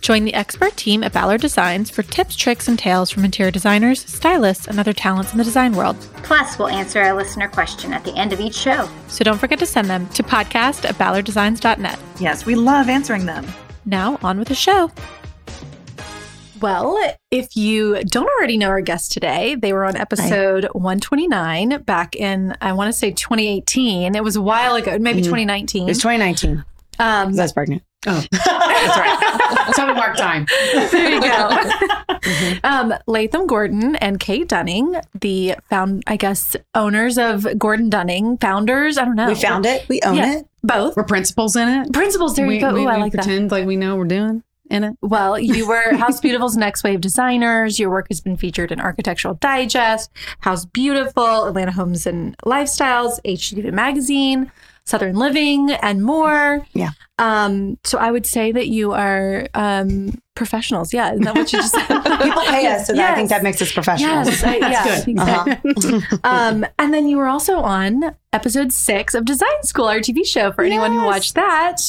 Join the expert team at Ballard Designs for tips, tricks, and tales from interior designers, stylists, and other talents in the design world. Plus, we'll answer a listener question at the end of each show. So don't forget to send them to podcast at ballarddesigns.net. Yes, we love answering them. Now, on with the show. Well, if you don't already know our guest today, they were on episode 129 back in, I want to say 2018. It was a while ago, maybe mm. 2019. It was 2019. Um, I was pregnant. Oh, that's right. That's how we mark time. there you go. um, Lathem Gordon and Cate Dunning, the found, I guess, owners of Gordon Dunning, founders. I don't know. We found it. We own Yeah. it. both We're principals in it. principals. There we, you go. We, Ooh, I we like that. pretend like we know what we're doing in it. Well, you were House Beautiful's Next Wave Designers. Your work has been featured in Architectural Digest, House Beautiful, Atlanta Homes and Lifestyles, HGTV Magazine, Southern Living, and more. Yeah. Um, so I would say that you are um, professionals. Yeah, isn't that what you just said? People pay us, so that I think that makes us professionals. Yes, I- yeah, good. exactly. um, and then you were also on episode six of Design School, our TV show, for anyone who watched that.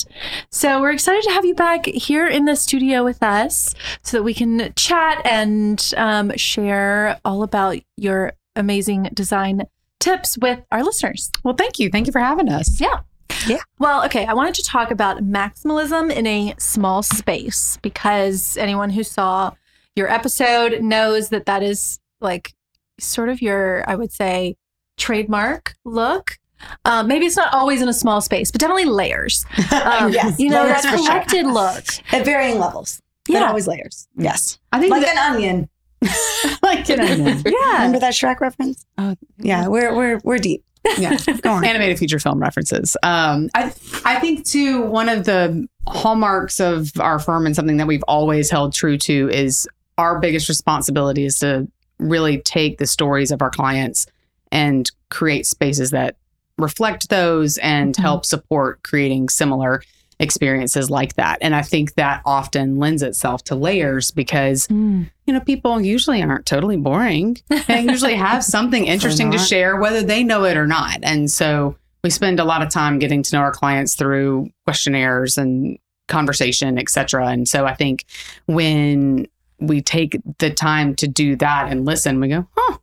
So we're excited to have you back here in the studio with us so that we can chat and um, share all about your amazing design tips with our listeners. Well, thank you. Thank you for having us. Yeah. Yeah. Well, okay. I wanted to talk about maximalism in a small space because anyone who saw your episode knows that that is like sort of your, I would say, trademark look. Um, maybe it's not always in a small space, but definitely layers. Um, Yes, you know, layers that for sure. collected look. At varying levels. But Yeah. always layers. Yes. I think Like that, an onion. like an onion. Yeah. Remember that Shrek reference? Oh, Yeah, we're we're we're deep. yeah. Go on. animated feature film references. Um, I I think too one of the hallmarks of our firm and something that we've always held true to is our biggest responsibility is to really take the stories of our clients and create spaces that reflect those and Mhm. help support creating similar experiences like that. And I think that often lends itself to layers because Mm. you know, people usually aren't totally boring. They usually have something interesting to share, whether they know it or not. And so we spend a lot of time getting to know our clients through questionnaires and conversation, et cetera. And so I think when we take the time to do that and listen, we go, huh,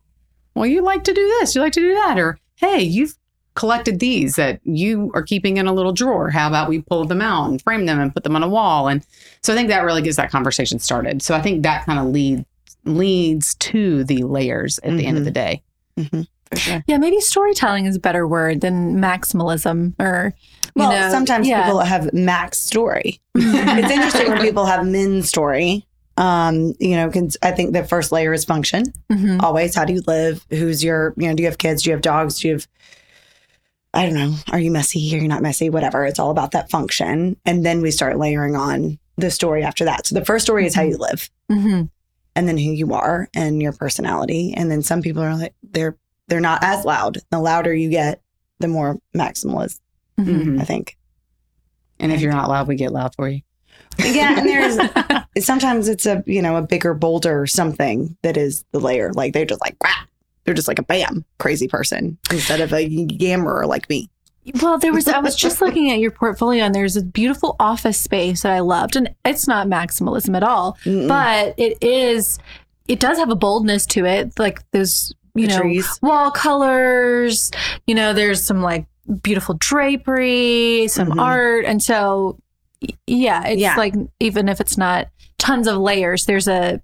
well, you like to do this, you like to do that. Or, hey, you've collected these that you are keeping in a little drawer. How about we pull them out and frame them and put them on a wall? And so I think that really gets that conversation started. So I think that kind of leads leads to the layers at the end of the day. Mm-hmm. Sure. Yeah, maybe storytelling is a better word than maximalism or, you Well, know, sometimes yeah. people have max story. it's interesting when people have min story. Um, you know, 'cause I think the first layer is function. Mhm. always how do you live who's your you know do you have kids do you have dogs do you have i don't know. Are you messy? Are you not messy. Whatever. It's all about that function. And then we start layering on the story after that. So the first story is how you live. Mhm. and then who you are and your personality. And then some people are like they're they're not as loud. The louder you get the more maximal is Mhm. Mhm. i think. And if you're not loud, we get loud for you. yeah and there's sometimes it's a you know a bigger boulder or something that is the layer. Like they're just like "Wah." They're just like a bam crazy person instead of a yammerer like me Well, there was, I was just looking at your portfolio and there's a beautiful office space that I loved. And it's not maximalism at all, Mm-mm. but it is, it does have a boldness to it. Like there's, you The know, trees. wall colors, you know, there's some like beautiful drapery, some Mhm. art. And so, yeah, it's Yeah. like, even if it's not tons of layers, there's a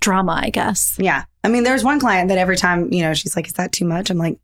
drama, I guess. Yeah. I mean, there's one client that every time, you know, she's like, is that too much? I'm like,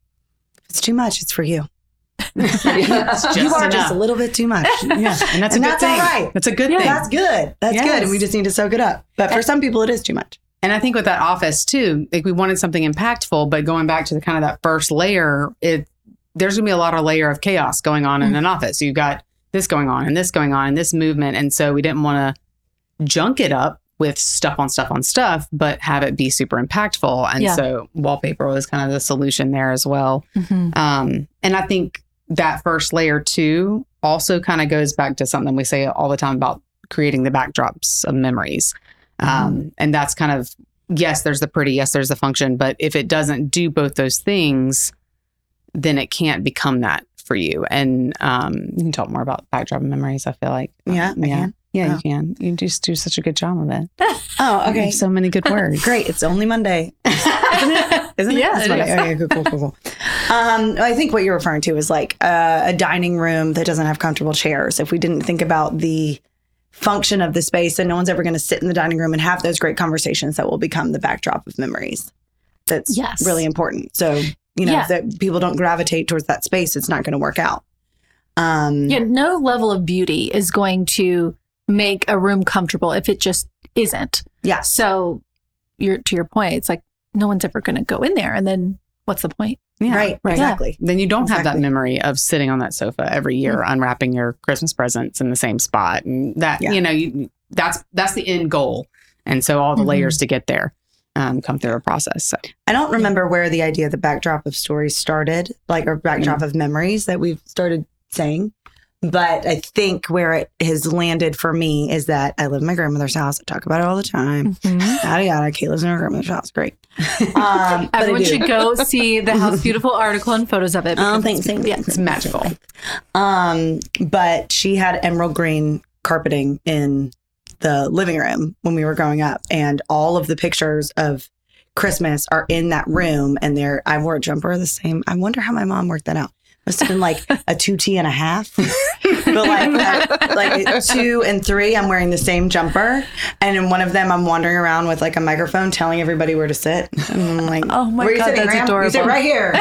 it's too much, it's for you. You are enough. just a little bit too much. yeah, and that's And a good that's thing. all right. That's a good Yeah. thing. That's good. That's Yes. good. And we just need to soak it up. But for some people, it is too much. And I think with that office too, like we wanted something impactful, but going back to the kind of that first layer, it there's gonna be a lot of layer of chaos going on in mm. an office. You've got this going on and this going on and this movement. And so we didn't want to junk it up with stuff on stuff on stuff, but have it be super impactful. And Yeah. so wallpaper was kind of the solution there as well. Mhm. Um, and I think that first layer too, also kind of goes back to something we say all the time about creating the backdrops of memories. Um, and that's kind of, yes, there's the pretty, yes, there's the function. But if it doesn't do both those things, then it can't become that for you. And um, you can talk more about backdrop memories, I feel like. Yeah, I yeah. Can. Yeah, Oh. you can. You just do such a good job of it. Oh, You okay. have so many good words. Great. It's only Monday. Isn't it? Isn't it? Yeah, It's it Monday. is. Okay, cool, cool, cool, cool. Um, I think what you're referring to is like uh, a dining room that doesn't have comfortable chairs. If we didn't think about the function of the space, then no one's ever going to sit in the dining room and have those great conversations that will become the backdrop of memories. That's Yes. really important. So, you know, Yeah. that people don't gravitate towards that space, it's not going to work out. Um, Yeah, no level of beauty is going to make a room comfortable if it just isn't. yeah. So, you're to your point, it's like no one's ever going to go in there, and then what's the point? Yeah. Right. Right. Exactly. Then you don't have that memory of sitting on that sofa every year, unwrapping your Christmas presents in the same spot, and that Yeah. you know you, that's that's the end goal. And so all the Mhm. layers to get there um, come through a process. So I don't remember where the idea of the backdrop of stories started, like or backdrop of memories that we've started saying. But I think where it has landed for me is that I live in my grandmother's house. I talk about it all the time. Yada yada. Cate lives in her grandmother's house. Great. Um, Everyone should go see the house beautiful article and photos of it. Oh, because thanks, thanks. Yeah. it's magical. Um, but she had emerald green carpeting in the living room when we were growing up, and all of the pictures of Christmas are in that room. And there, I wore a jumper the same. I wonder how my mom worked that out. Must have been like a two T and a half, but like like two and three, I'm wearing the same jumper, and in one of them, I'm wandering around with like a microphone, telling everybody where to sit. And I'm like, Oh my "Where you God, sitting, that's Graham? You sit right here,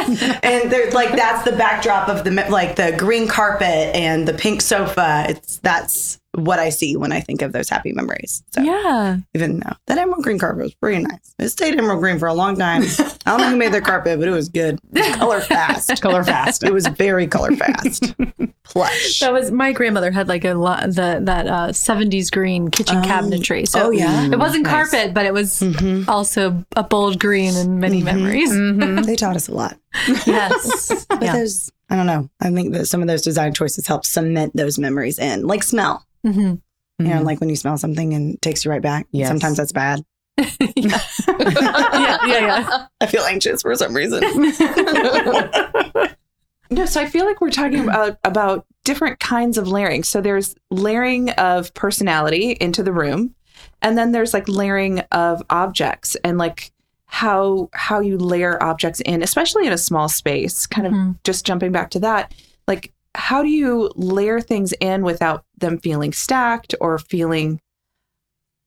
and they're like that's the backdrop of the like the green carpet and the pink sofa. It's that's what I see when I think of those happy memories. So Yeah. even though that emerald green carpet was pretty nice, it stayed emerald green for a long time. I don't know who made their carpet, but it was good. Color fast. Color fast. It was very color fast. Plush. That was my grandmother had like a lot the that uh 70s green kitchen Oh. cabinetry. So Oh, yeah. it wasn't Nice. carpet, but it was Mhm. also a bold green and many Mhm. memories. Mhm. They taught us a lot. Yes. But yeah. those, I don't know. I think that some of those design choices help cement those memories in, like smell. Hmm You know, like when you smell something and it takes you right back. Yes. Sometimes that's bad. yeah. yeah, yeah, yeah. I feel anxious for some reason. No, so I feel like we're talking about about different kinds of layering. So there's layering of personality into the room, and then there's like layering of objects and like how how you layer objects in, especially in a small space. Kind of Mhm. just jumping back to that, like how do you layer things in without them feeling stacked or feeling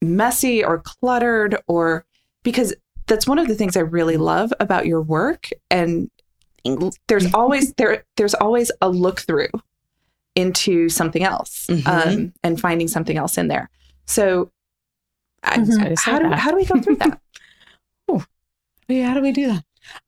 messy or cluttered or because that's one of the things I really love about your work and there's always there there's always a look through into something else Mhm. um, and finding something else in there. So I, Mhm. I how do that. how do we go through that? Yeah, how do we do that?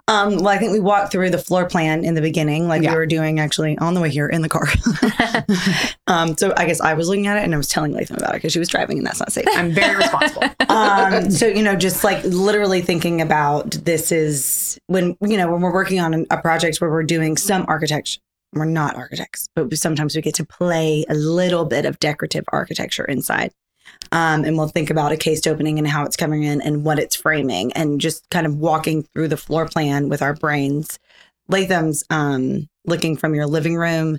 Um, well, I think we walked through the floor plan in the beginning, like Yeah. we were doing actually on the way here in the car. um, so I guess I was looking at it and I was telling Lathem about it because she was driving and that's not safe. I'm very responsible. um, so you know, just like literally thinking about this is when you know when we're working on an- a project where we're doing some architecture. We're not architects, but sometimes we get to play a little bit of decorative architecture inside. Um, and we'll think about a case opening and how it's coming in and what it's framing, and just kind of walking through the floor plan with our brains. Lathem's um, looking from your living room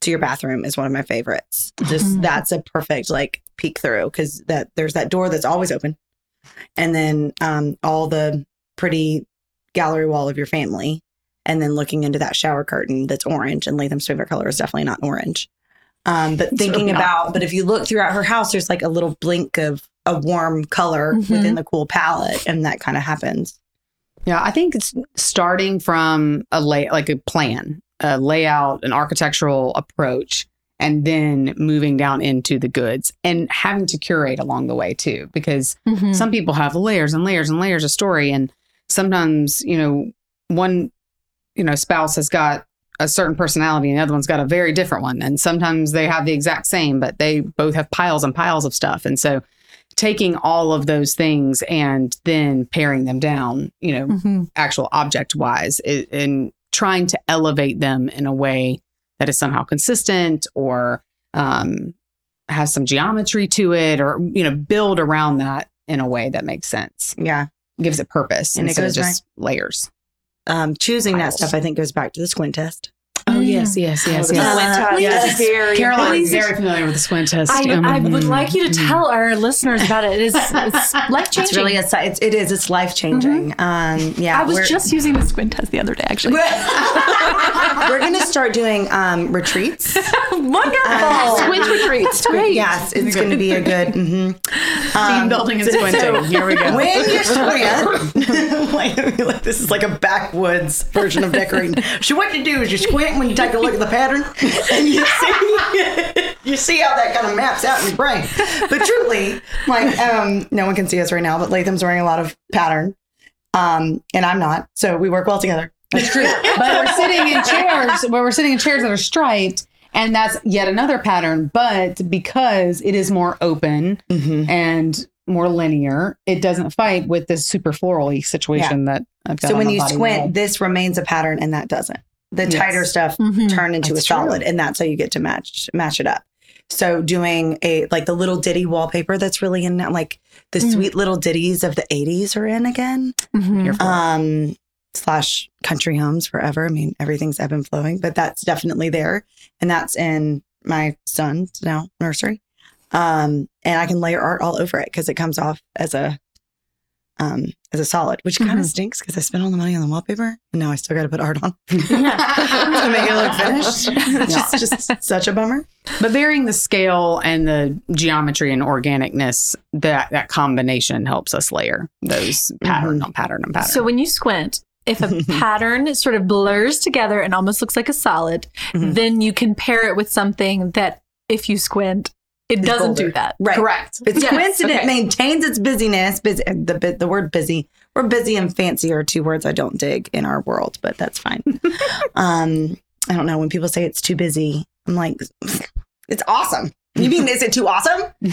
to your bathroom is one of my favorites. Just Mhm. that's a perfect like peek through because that there's that door that's always open, and then um, all the pretty gallery wall of your family, and then looking into that shower curtain that's orange. And Lathem's favorite color is definitely not orange. Um, but thinking about, but if you look throughout her house, there's like a little blink of a warm color Mhm. within the cool palette, and that kind of happens. Yeah, I think it's starting from a lay like a plan, a layout, an architectural approach, and then moving down into the goods and having to curate along the way too, because Mhm. some people have layers and layers and layers of story, and sometimes you know one you know spouse has got a certain personality and the other one's got a very different one, and sometimes they have the exact same, but they both have piles and piles of stuff, and so taking all of those things and then paring them down, you know, Mhm. actual object wise and trying to elevate them in a way that is somehow consistent or um, has some geometry to it, or you know, build around that in a way that makes sense, Yeah. gives it purpose, And it instead of goes just layers. Um, choosing that stuff, I think, goes back to the squint test. Oh yes, yes, yes, the yes. squint test yes. is very Caroline is important. very familiar with the squint test. I, Um, I would mm, like you to mm. tell our listeners about it. It is life changing. It's really a, it's, it is. It's life changing. Um, yeah. I was just using the squint test the other day, actually. we're going to start doing um, retreats. Wonderful. Squint retreats. Great. Yes, it's going to be a good. mhm. Team building and squinting. Here we go. When you squint, like, like, this is like a backwoods version of decorating. So what you do is you squint when you take a look at the pattern, and you see you see how that kind of maps out in your brain. But truly, like um, no one can see us right now, but Lathem's wearing a lot of pattern, um, and I'm not. So we work well together. That's true. but we're sitting in chairs where we're sitting in chairs that are striped, and that's yet another pattern. But because it is more open Mm-hmm. and more linear, it doesn't fight with this super florally situation that I've got. So when you squint, this remains a pattern, and that doesn't. The Yes. tighter stuff Mhm. turn into That's a solid, and that's how you get to match match it up. So doing a like the little ditty wallpaper that's really in now, like the Mm. sweet little ditties of the '80s are in again. Mhm. Here for it. Um, slash country homes forever. I mean, everything's ebb and flowing, but that's definitely there, and that's in my son's now nursery. Um, and I can layer art all over it because it comes off as a um as a solid, which kind of Mhm. stinks because I spent all the money on the wallpaper and now I still got to put art on to make it look finished. It's Yeah. just, just such a bummer. But varying the scale and the geometry and organicness, that that combination helps us layer those pattern on pattern on pattern. So when you squint, if a pattern sort of blurs together and almost looks like a solid, Mhm. then you can pair it with something that if you squint, it doesn't bolder. do that. Right. correct. It's Yes, coincident. okay. maintains its busyness. Busy, the the word busy We're busy and fancy are two words I don't dig in our world, but that's fine. um, I don't know when people say it's too busy. I'm like, it's awesome. You mean is it too awesome?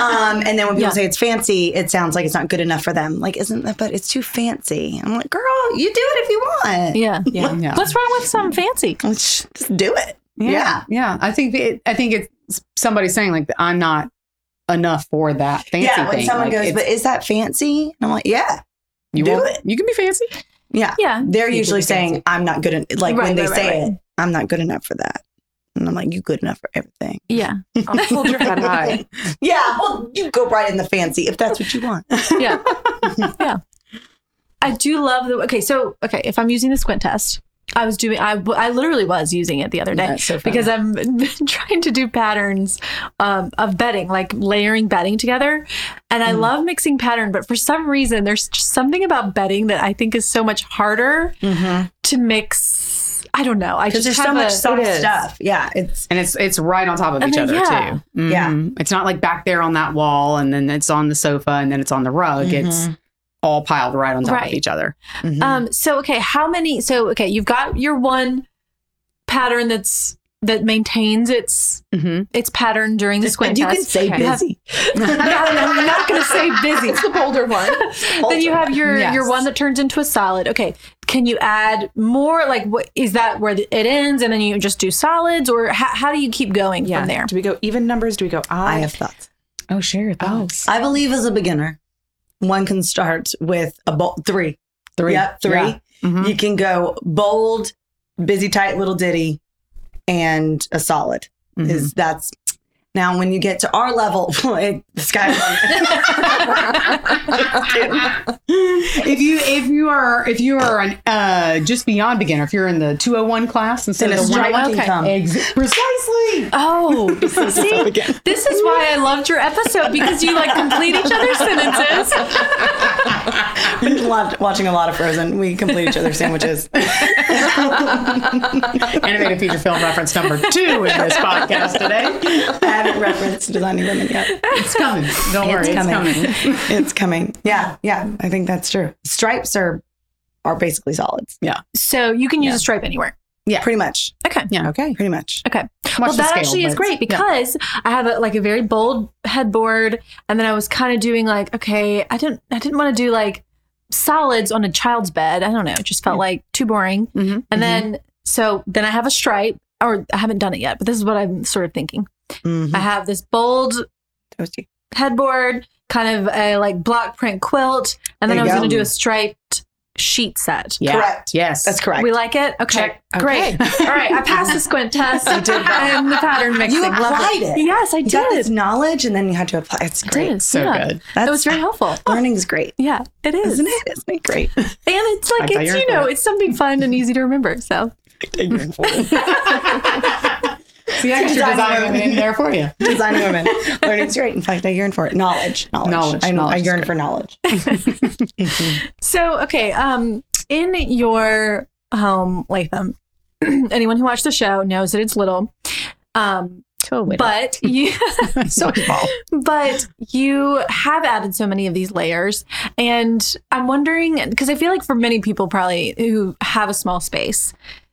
Um, and then when people Yeah. say it's fancy, it sounds like it's not good enough for them. Like, isn't that? But it's too fancy. I'm like, girl, you do it if you want. Yeah. Yeah, yeah. What's wrong with some fancy? Let's Just do it. Yeah, Yeah. yeah. I think it, I think it's somebody saying like I'm not enough for that fancy yeah. When thing. someone Like, goes, but is that fancy? And I'm like, yeah, you do it. You can be fancy. yeah. Yeah. They're You usually can be fancy. saying, I'm not good. at Like Right, when they right, right, say right. it, I'm not good enough for that. And I'm like, you good enough for everything. Yeah. I'll hold your head high. Yeah, well, you go right in the fancy if that's what you want. Yeah. yeah. I do love the okay, so okay, if I'm using the squint test, I was doing I, I literally was using it the other day so because I'm trying to do patterns um, of bedding, like layering bedding together. And I love mixing pattern, but for some reason there's just something about bedding that I think is so much harder to mix. I don't know. I just there's so have much a- soft stuff. Yeah, it's And it's it's right on top of each then- other yeah. too. Yeah. Mhm. It's not like back there on that wall and then it's on the sofa and then it's on the rug. It's all piled right on top Right. of each other. mhm. Um, so okay, how many so okay, you've got your one pattern that's that maintains its Mm-hmm. its pattern during the squint and you can say You have- busy. No, I'm not going to say busy. It's the bolder one. then you have your Yes. your one that turns into a solid. Okay, can you add more? Like, what is that where it ends, and then you just do solids, or how, how do you keep going Yeah. from there? Do we go even numbers? Do we go odd? I have thoughts. Oh, share your thoughts. I believe as a beginner, one can start with a bold three. Three. Yep, three. Yeah. Mhm. You can go bold, busy, tight little ditty, and a solid. Mhm. Is that's now when you get to our level, it, the sky's if you if you are if you are an uh just beyond beginner, if you're in the 201 class instead Then of the stripe one, can okay. come. Ex- precisely. Oh, see, this is why I loved your episode because you like complete each other's sentences. Been wa- watching a lot of Frozen. We complete each other's sandwiches. Animated feature film reference number two in this podcast today. I haven't referenced designing women yet. It's coming. Don't worry, it's coming. it's coming. Yeah, yeah. I think that's true. Stripes are are basically solids. Yeah. So you can use a stripe anywhere. Yeah, pretty much. Okay. Yeah. Okay. Pretty much. Okay. Watch well, that scale, actually is but- great yeah. because I have a, like a very bold headboard, and then I was kind of doing like, okay, I didn't, I didn't want to do like solids on a child's bed. I don't know, it just felt like too boring. Mhm. And then so then I have a stripe, or I haven't done it yet, but this is what I'm sort of thinking. Mhm. I have this bold Toasty. Headboard, kind of a like block print quilt, and then I you was going to do a striped sheet set. Yeah. Correct. Yes. That's correct. We like it. Okay, Check. great. Okay. All right, I passed the squint test and the pattern mixing. you Love applied it. Yes, I You got this did. knowledge, and then you had to apply. It's great. did. So yeah. good. That's It was very helpful. learning's great, Yeah, it is. isn't it? Isn't it great? And it's like I it's you know it. it's something fun and easy to remember. So The extra Design design women. in there for you. Designing women, learning's great. In fact, I yearn for it. Knowledge, knowledge, Knowledge, I, knowledge I yearn for knowledge. so okay. Um, in your home, Lathem, anyone who watched the show knows that it's little. Um, Totally. but you so involved. but you have added so many of these layers and i'm wondering because i feel like for many people probably who have a small space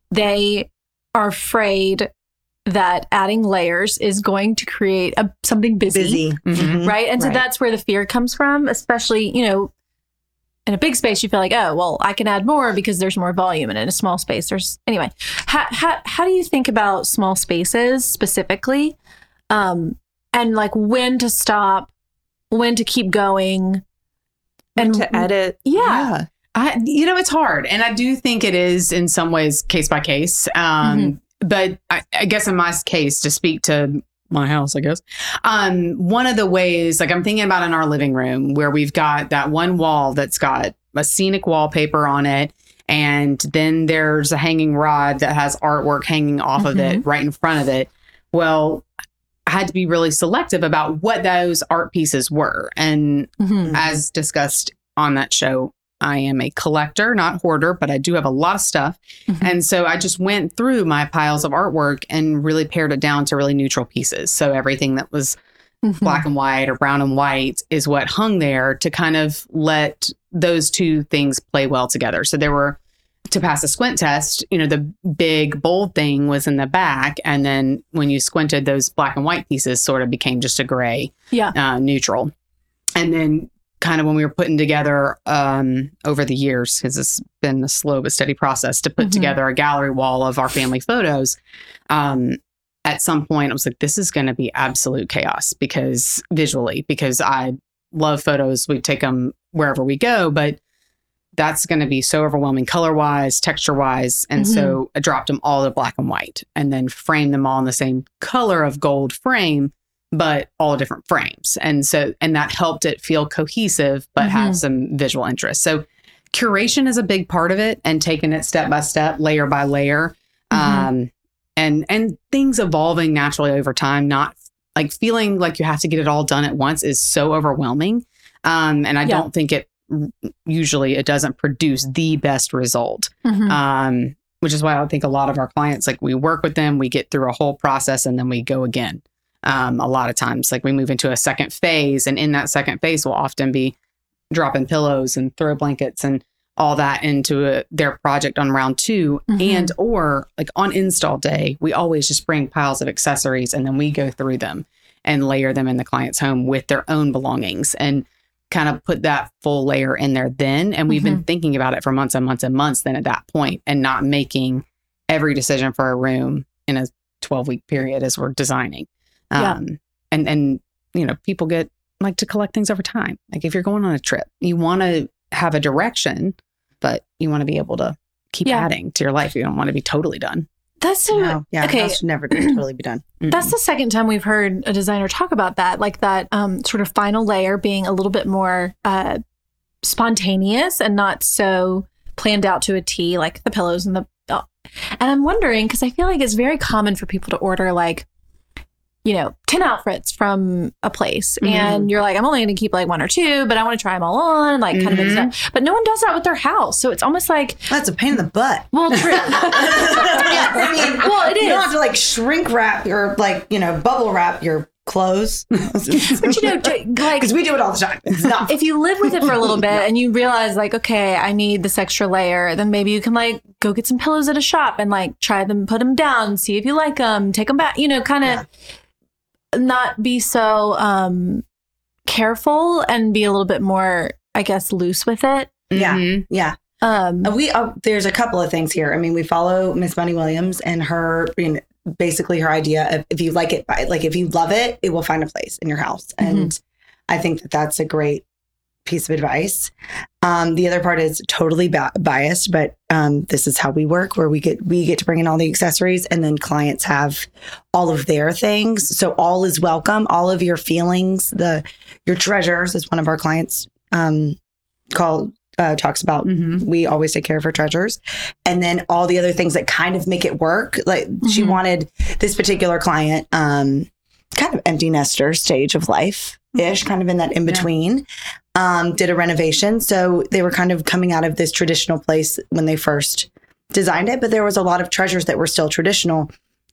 they are afraid that adding layers is going to create a, something busy, Busy, Mhm. right and so Right. that's where the fear comes from especially you know in a big space you feel like oh well i can add more because there's more volume and in a small space there's anyway how, how, how do you think about small spaces specifically um and like when to stop when to keep going And to edit. yeah, I, you know, it's hard. And I do think it is in some ways case by case. Um, But I, I guess in my case, to speak to my house, I guess, um, one of the ways, like I'm thinking about in our living room where we've got that one wall that's got a scenic wallpaper on it. And then there's a hanging rod that has artwork hanging off of it right in front of it. Well, I had to be really selective about what those art pieces were. And Mhm. as discussed on that show, I am a collector, not hoarder, but I do have a lot of stuff. Mhm. And so I just went through my piles of artwork and really pared it down to really neutral pieces. So everything that was Mhm. black and white or brown and white is what hung there to kind of let those two things play well together. So there were to pass a squint test, you know, the big bold thing was in the back. And then when you squinted, those black and white pieces sort of became just a gray yeah uh, neutral. And then kind of when we were putting together um, over the years, because it's been a slow but steady process to put Mhm. together a gallery wall of our family photos. Um, at some point, I was like, this is going to be absolute chaos because visually, because I love photos. We take them wherever we go, but that's going to be so overwhelming color wise, texture wise. And so I dropped them all to black and white and then framed them all in the same color of gold frame, but all different frames. And so, and that helped it feel cohesive, but have some visual interest. So curation is a big part of it and taking it step by step, layer by layer. Um, and, and things evolving naturally over time, not like feeling like you have to get it all done at once is so overwhelming. Um, and I Yeah. don't think it usually it doesn't produce the best result. Mhm. Um, which is why I think a lot of our clients, like we work with them, we get through a whole process and then we go again. Um, a lot of times, like we move into a second phase, and in that second phase, we'll often be dropping pillows and throw blankets and all that into a, their project on round 2 Mhm. and or like on install day we always just bring piles of accessories and then we go through them and layer them in the client's home with their own belongings and kind of put that full layer in there then. And we've been thinking about it for months and months and months then at that point and not making every decision for a room in a 12 week period as we're designing Yeah. um and and you know people get like to collect things over time like if you're going on a trip you want to have a direction but you want to be able to keep Yeah. adding to your life you don't want to be totally done that's so No, yeah, okay. that should never totally be done. That's the second time we've heard a designer talk about that, like that um, sort of final layer being a little bit more uh, spontaneous and not so planned out to a T, like the pillows and the. Oh. And I'm wondering because I feel like it's very common for people to order like, you know, ten outfits from a place, Mhm. and you're like, I'm only going to keep like one or two, but I want to try them all on, like kind of mix. But no one does that with their house, so it's almost like, That's a pain in the butt. well, true. I mean, well, it you don't have to like shrink wrap your like you know bubble wrap your clothes. But you know, like because we do it all the time. It's not if you live with it for a little bit and you realize like okay i need this extra layer then maybe you can like go get some pillows at a shop and like try them put them down see if you like them take them back you know kind of not be so um careful and be a little bit more i guess loose with it Yeah. Mhm. yeah. um Uh, We uh, there's a couple of things here. I mean, we follow Miss Bunny Williams and her. You know, basically her idea of if you like it, it. like if you love it, it will find a place in your house. And I think that that's a great piece of advice. Um, the other part is totally ba- biased, but um, this is how we work, where we get we get to bring in all the accessories, and then clients have all of their things. So all is welcome. All of your feelings, the your treasures, as one of our clients um, called uh, talks about. Mhm. We always take care of her treasures, and then all the other things that kind of make it work. Like she Mhm. wanted this particular client, um, kind of empty nester stage of life ish, kind of in that in between. Um, did a renovation, so they were kind of coming out of this traditional place when they first designed it, but there was a lot of treasures that were still traditional.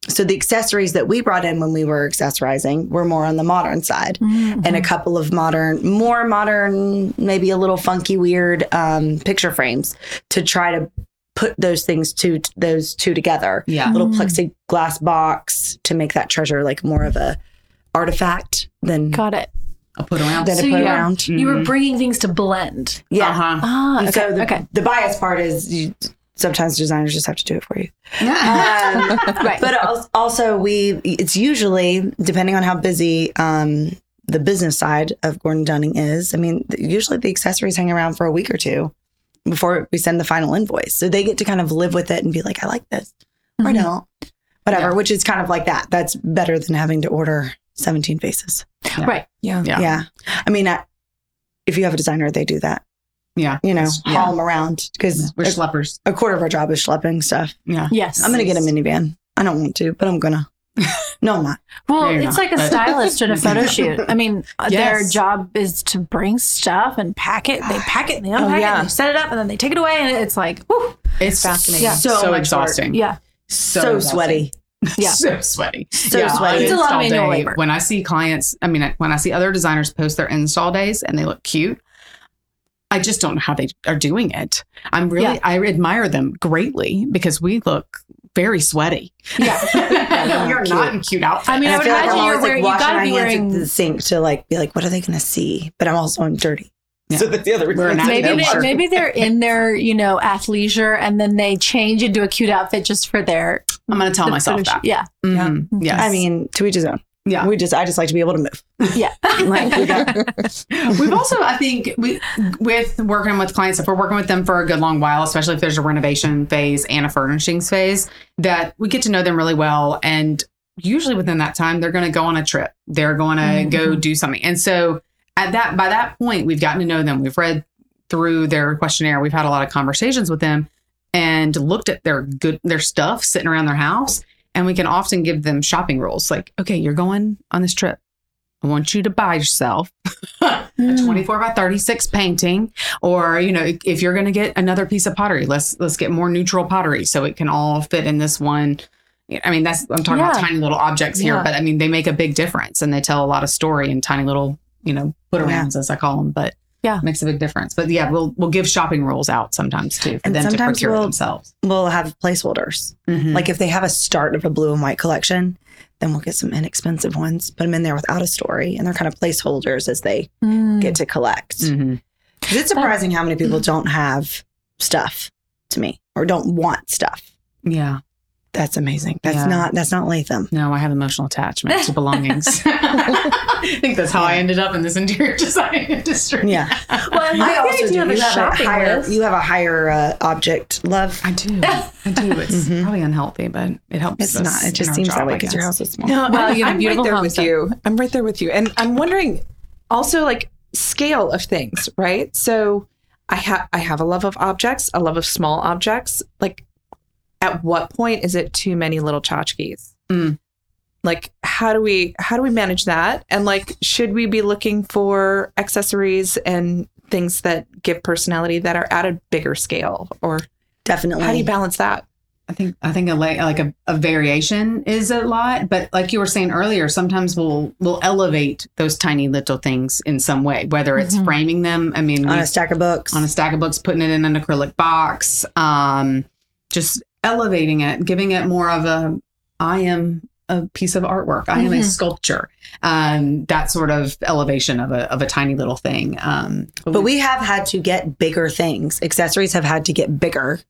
So the accessories that we brought in when we were accessorizing were more on the modern side and a couple of modern, more modern, maybe a little funky, weird um, picture frames to try to put those things to those two together. Yeah. little plexiglass box to make that treasure like more of a artifact than Got it. I'll put around. than So to put you- around. You were bringing things to blend. Yeah. Uh-huh. Ah, okay. So the, okay. the bias part is you, sometimes designers just have to do it for you. Yeah. Um, Right. but also we it's usually depending on how busy um, the business side of Gordon Dunning is. I mean, usually the accessories hang around for a week or two before we send the final invoice, so they get to kind of live with it and be like, "I like this," or Mhm. don't, whatever. Yeah. Which is kind of like that. That's better than having to order seventeen faces. Right. Yeah. Yeah. Yeah, I mean, I, if you have a designer, they do that. yeah. You know, Yeah. haul them around because We're a, schleppers. a quarter of our job is schlepping stuff. Yeah. Yes. I'm gonna get a minivan. I don't want to, but I'm gonna. No, I'm not. Well, No, it's not, like a but- stylist at a photo shoot. I mean, uh, their job is to bring stuff and pack it. They pack it and they unpack it yeah. and they set it up and then they take it away and it's like, whew, It's fascinating. So, So much work. exhausting. yeah, So, sweaty. Yeah. so sweaty. So sweaty. It's a lot of manual day, labor. When I see clients, I mean, when I see other designers post their install days and they look cute, I just don't know how they are doing it. I'm really, Yeah. I admire them greatly because we look very sweaty. yeah. You're not in cute outfits. I mean, I I would feel like imagine you're always like wearing. You washing gotta be wearing. the sink to like be like, what are they going to see? But I'm also in dirty. Yeah. So that's the other We're reason. Maybe they, maybe they're in their you know athleisure and then they change into a cute outfit just for their. I'm going to tell myself photo that. Yeah. Yeah, Mhm. Yes. I mean, to each his own. yeah. We just, I just like to be able to move. yeah. Like, we got, We've also, I think, we with working with clients, if we're working with them for a good long while, especially if there's a renovation phase and a furnishings phase, that we get to know them really well. And usually within that time, they're going to go on a trip. They're going to go do something. And so at that, by that point, we've gotten to know them. We've read through their questionnaire. We've had a lot of conversations with them and looked at their good, their stuff sitting around their house. And we can often give them shopping rules like, okay, you're going on this trip. I want you to buy yourself a hmm. 24 by 36 painting or you know if you're going to get another piece of pottery let's let's get more neutral pottery so it can all fit in this one i mean that's i'm talking about tiny little objects here Yeah. but i mean they make a big difference and they tell a lot of story in tiny little you know put arounds as i call them but Yeah. makes a big difference but yeah we'll we'll give shopping rules out sometimes too for And them to procure we'll- themselves we'll have placeholders. Mhm. Like if they have a start of a blue and white collection, then we'll get some inexpensive ones, put them in there without a story. And they're kind of placeholders as they Mm. get to collect. Mhm. 'Cause It's surprising how many people don't have stuff to me or don't want stuff. yeah That's amazing. That's Yeah. not that's not Lathem. no i have emotional attachment to belongings i think that's how i ended up in this interior design industry Yeah. Well, I, also do. You a have a higher list. you have a higher uh, object love. I do. I do. It's Mhm. probably unhealthy, but it helps. It's us not. It just seems job, that way because your house is small. No, Well, I'm, you have a I'm beautiful right there with you. I'm right there with you, and I'm wondering also like scale of things, right? So I have I have a love of objects, a love of small objects. Like, at what point is it too many little tchotchkes? Mm. Like, how do we how do we manage that? And like, should we be looking for accessories and things that give personality that are at a bigger scale, or Definitely. how do you balance that? I think I think a la- like a, a variation is a lot, but like you were saying earlier, sometimes we'll we'll elevate those tiny little things in some way, whether it's Mhm. framing them. I mean, on we- a stack of books. on a stack of books, putting it in an acrylic box, um, just elevating it, giving it more of a I am a piece of artwork. I am a Mhm. sculpture. Um, that sort of elevation of a of a tiny little thing. Um, But we have had to get bigger things. Accessories have had to get bigger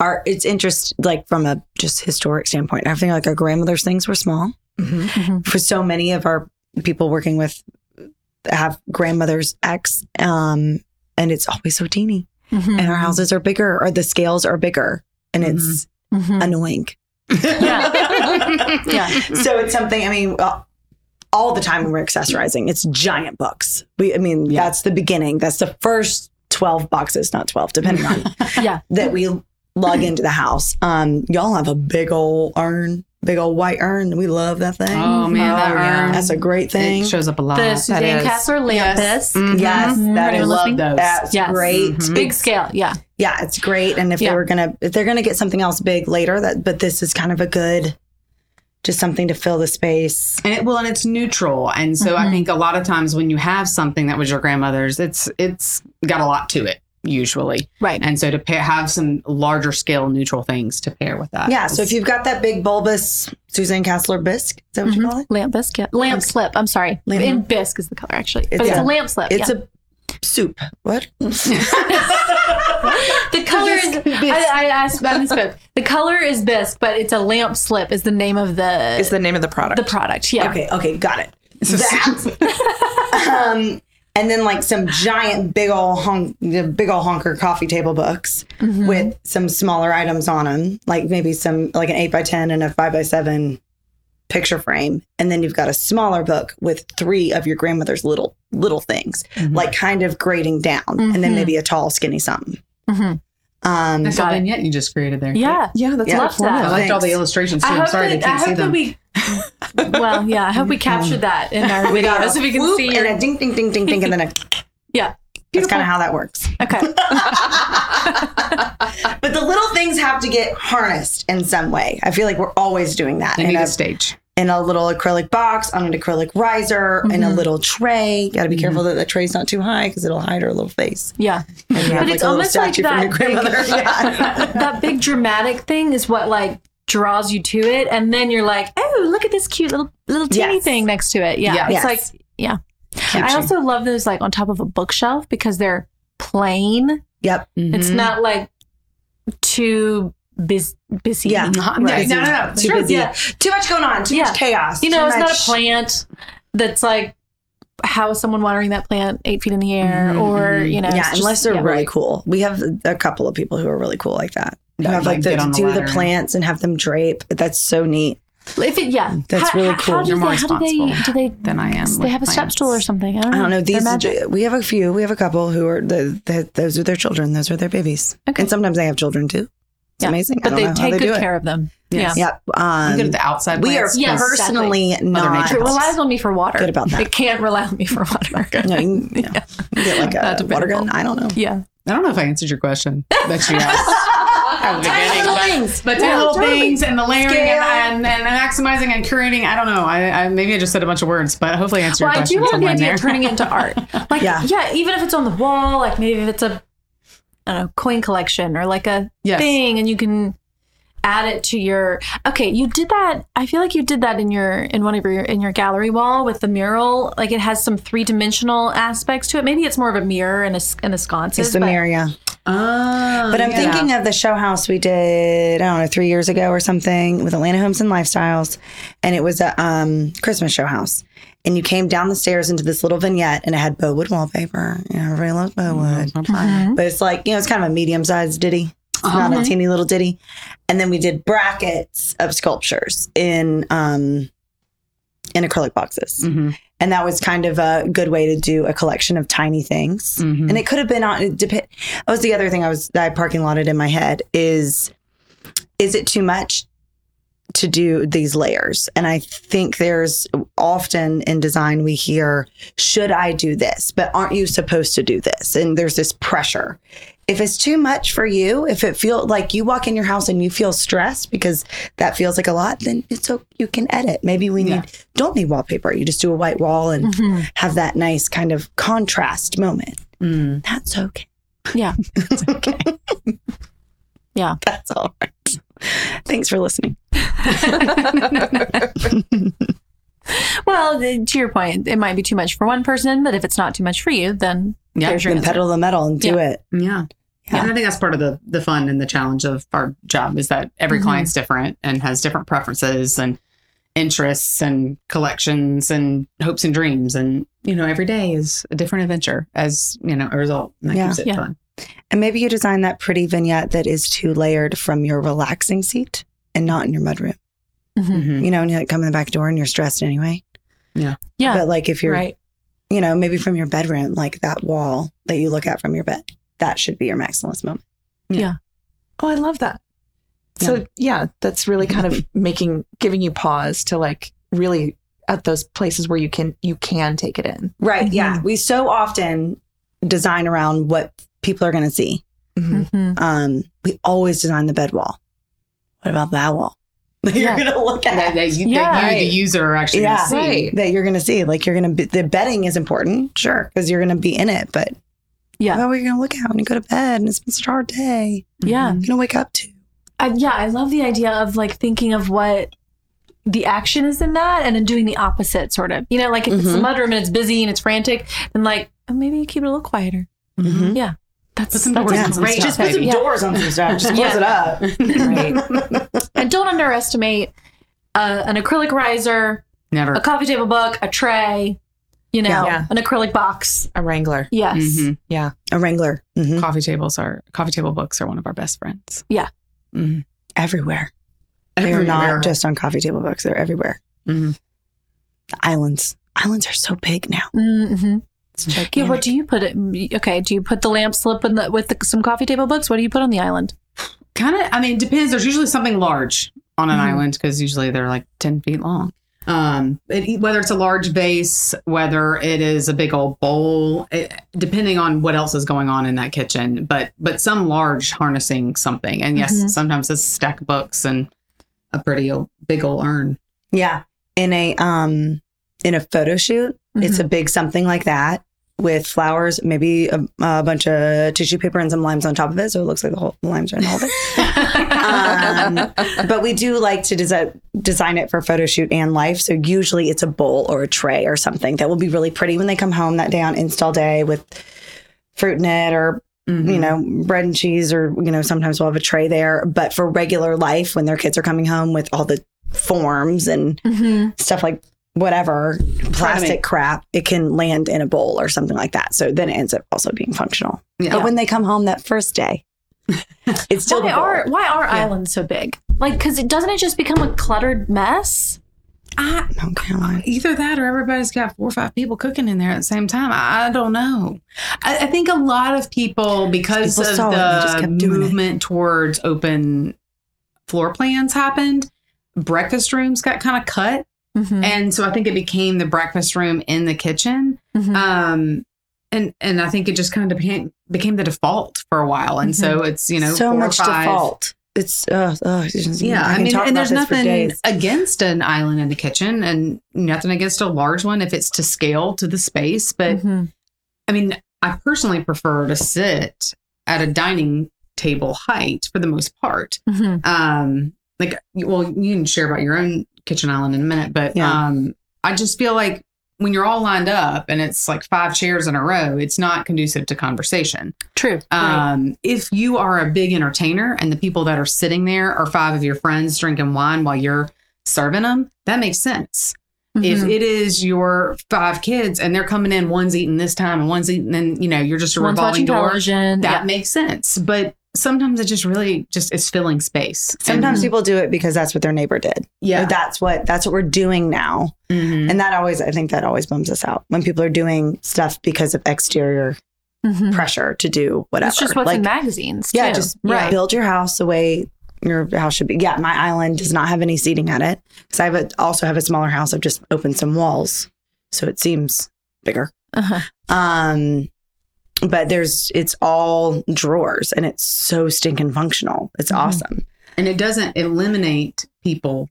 our it's interest like from a just historic standpoint. I think like our grandmother's things were small. Mhm. For so many of our people working with have grandmother's ex, um, and it's always so teeny. Mhm. And our houses are bigger, or the scales are bigger, and it's Mhm. annoying. Yeah. yeah. so it's something. I mean, all the time when we're accessorizing, it's giant books. We, I mean, Yeah. that's the beginning. That's the first twelve boxes, not twelve, depending on Yeah. that we lug into the house. Um, y'all have a big old urn, big old white urn. We love that thing. Oh man, that Oh, yeah. urn. That's a great thing. It shows up a lot. The Suzanne is. Kasler lamp Yes. bisque. Mhm. Yes, Mhm. that Anyone is love those. that's Yes. great. Mhm. Big scale. Yeah. Yeah, it's great. And if Yeah. they were gonna, if they're gonna get something else big later, that but this is kind of a good, just something to fill the space. And it, well, and it's neutral, and so I Mhm. think a lot of times when you have something that was your grandmother's, it's it's got a lot to it usually, Right. and so to pair, have some larger scale neutral things to pair with that. Yeah. So if you've got that big bulbous Suzanne Kasler bisque, is that what you Mhm. call it? Lamp bisque. Yeah. Lamp Lamp- slip. I'm sorry. Lamp- And bisque is the color actually. But It's it's a- a lamp slip. It's yeah. a soup. What? the color is. I, I asked. I misspoke. The color is bisque, but it's a lamp slip. Is the name of the Is the name of the product. the product? Yeah. Okay. Okay. Got it. That. um, and then like some giant, big old honk, big old honker coffee table books Mhm. with some smaller items on them, like maybe some like an eight by ten and a five by seven picture frame, and then you've got a smaller book with three of your grandmother's little little things, Mhm. like kind of grading down, and then Mhm. maybe a tall, skinny something. Um, That's a Got it. vignette you just created there. Yeah. yeah, that's Yeah. a Love good formula. I liked all the illustrations too. I I'm sorry that, they can't see hope that them. we. well, yeah. I hope we captured that in our we got videos. If we can whoop see and a ding, ding, ding, ding, ding, and then a. Yeah. That's kind of how that works. Okay. But the little things have to get harnessed in some way. I feel like we're always doing that They in need a, a stage. In a little acrylic box, on an acrylic riser, in a Mhm. little tray. Got to be careful that the tray's not too high because it'll hide her little face. Yeah. And you have But like it's almost like statue from your that grandmother. Yeah. that big dramatic thing is what like draws you to it, and then you're like, oh, look at this cute little little teeny Yes. thing next to it. Yeah. It's Yes. like yeah. I you- also love those like on top of a bookshelf because they're plain. Yep. It's Mhm. not like too bus- busy. Yeah. No, Right. no, no, no. Too Sure, busy. yeah. Too much going on. Too Yeah. much chaos. You know, too it's not a plant that's like how is someone watering that plant eight feet in the air Mhm, or you know Yeah, it's just- unless they're yeah. really cool. We have a couple of people who are really cool like that. Who have might like the, get the do the plants and have them drape. That's so neat. if it yeah That's How- really cool. how do You're they, more how do they responsible do they than I am. they with have a step stool or something I don't I know, don't know. They're These magic. we have a few. We have a couple who are the, the those are their children. Those are their babies. Okay. And sometimes they have children too. It's Yeah. amazing. I but don't they know how take they do good it. care of them Yes. yeah Yep. I'm good Um, at the outside we are. Yes, personally Mother not. It relies on me for water Good about that. it can't rely on me for water No, you, can- yeah. You get like Not a water gun. I don't know. yeah I don't know if I answered your question that you asked. at the beginning, little but- things. But Yeah, tiny little totally. things and the layering and, and, and maximizing and curating. I don't know. I, I maybe I just said a bunch of words, but hopefully I answered well your question. I do question love the idea there. of turning it into art like Yeah. yeah. even if it's on the wall like maybe if it's a I coin collection or like a Yes. thing and you can add it to your okay you did that i feel like you did that in your in one of your in your gallery wall with the mural like it has some three-dimensional aspects to it maybe it's more of a mirror and a, s- and a sconce. It's the but- Maria. Oh, But I'm yeah. thinking of the show house we did, I don't know, three years ago or something with Atlanta Homes and Lifestyles. And it was a um, Christmas show house. And you came down the stairs into this little vignette and it had Bowood wallpaper. You know, everybody loves Bowood. Mhm. But it's like, you know, it's kind of a medium sized ditty. It's not a teeny little ditty. And then we did brackets of sculptures in um in acrylic boxes. Mhm. And that was kind of a good way to do a collection of tiny things. Mhm. And it could have been on it dep- that was the other thing I was that I parking lotted in my head is is it too much to do these layers? And I think there's often in design we hear, should I do this? But aren't you supposed to do this? And there's this pressure. If it's too much for you, if it feels like you walk in your house and you feel stressed because that feels like a lot, then it's so you can edit. Maybe we need Yeah. don't need wallpaper. You just do a white wall and Mhm. have that nice kind of contrast moment. Mm. That's okay. yeah That's okay. Yeah. That's all right. Thanks for listening. well to your point it might be too much for one person but if it's not too much for you then Yeah. there's your Then pedal the metal and do Yeah. it. Yeah. Yeah, and I think that's part of the the fun and the challenge of our job is that every Mhm. client's different and has different preferences and interests and collections and hopes and dreams and you know every day is a different adventure as you know a result and that Yeah. keeps it Yeah. fun And maybe you design that pretty vignette that is too layered from your relaxing seat and not in your mudroom. Mhm. Mhm. You know, and you like come in the back door and you're stressed anyway. Yeah. Yeah. But like if you're, right. you know, maybe from your bedroom, like that wall that you look at from your bed, that should be your maximalist moment. Yeah. Oh, I love that. So yeah, that's really kind of making giving you pause to like really at those places where you can you can take it in. Right. Yeah. Mhm. We so often design around what people are going to see. Mhm. Mhm. Um, we always design the bed wall. What about that wall? That Yeah. you're going to look at. that, that you, Yeah. that you, the user, are actually Yeah. going to see. Right. that you're going to see. Like you're going to be, the bedding is important, sure, because you're going to be in it. But Yeah. what are you going to look at when you go to bed and it's been such a hard day? Yeah. You're going to wake up to. I, yeah, I love the idea of like thinking of what the action is in that and then doing the opposite sort of. You know, like if it's the mudroom and it's busy and it's frantic, then like oh, maybe you keep it a little quieter. Mhm. Yeah. That's, Put some doors a on some stuff, Just put some. Yeah. doors on some stuff. Just close it up. Right. And don't underestimate uh, an acrylic riser, Never. a coffee table book, a tray, you know, Yeah. an acrylic box. A Wrangler. Yes. Mhm. Yeah. A Wrangler. Mhm. Coffee tables are coffee table books are one of our best friends. Yeah. Mhm. Everywhere. They're not just on coffee table books. They're everywhere. Mhm. The islands. Islands are so big now. It's Yeah. What do you put it? Okay. Do you put the lamp slip in the, with the, some coffee table books? What do you put on the island? kind of i mean it depends there's usually something large on an Mhm. island because usually they're like 10 feet long um it, whether it's a large vase whether it is a big old bowl it, depending on what else is going on in that kitchen but but some large harnessing something and yes Mhm. sometimes it's a stack of books and a pretty old big old urn Yeah. In a um in a photo shoot, it's Mm-hmm. a big something like that with flowers, maybe a, a bunch of tissue paper and some limes on top of it, so it looks like the whole the limes are in the whole thing. um, but we do like to desi- design it for photo shoot and life. So usually it's a bowl or a tray or something that will be really pretty when they come home that day on install day with fruit in it or Mm-hmm. you know bread and cheese or you know sometimes we'll have a tray there. But for regular life, when their kids are coming home with all the forms and hmm stuff like whatever plastic crap, it can land in a bowl or something like that. So then it ends up also being functional. Yeah. But when they come home that first day, it's still why are why are islands so big? Like, because it doesn't it just become a cluttered mess? I, oh, No, Caroline. either that or everybody's got four or five people cooking in there at the same time. I, I don't know. I, I think a lot of people, because People of saw it and they just the kept movement towards open floor plans happened, breakfast rooms got kind of cut. Mm-hmm. And so I think it became the breakfast room in the kitchen. Mhm. Um, and, and I think it just kind of became, became the default for a while. And so it's, you know, so much five- default. It's uh, uh yeah, I, can mean, and there's nothing against an island in the kitchen, and nothing against a large one if it's to scale to the space. But Mhm. I mean, I personally prefer to sit at a dining table height for the most part. Mhm. Um, like, well, you can share about your own kitchen island in a minute, but Yeah. um, I just feel like when you're all lined up and it's like five chairs in a row, it's not conducive to conversation. True. Um, If you are a big entertainer and the people that are sitting there are five of your friends drinking wine while you're serving them, that makes sense. Right. If it is your five kids and they're coming in, one's eating this time and one's eating, then you know you're just a One's revolving door. That yeah. makes sense, but sometimes it just really just is filling space. Sometimes Mhm. people do it because that's what their neighbor did. yeah, Or that's what that's what we're doing now. Mhm. And that always I think that always bums us out when people are doing stuff because of exterior Mhm. pressure to do whatever. It's just what's like, in magazines. yeah, too. just right. build your house the way your house should be. Yeah, my island does not have any seating at it because I have a, also have a smaller house. I've just opened some walls, so it seems bigger. Uh-huh. Um, but there's it's all drawers and it's so stinking functional. It's Mhm. awesome. and it doesn't eliminate people.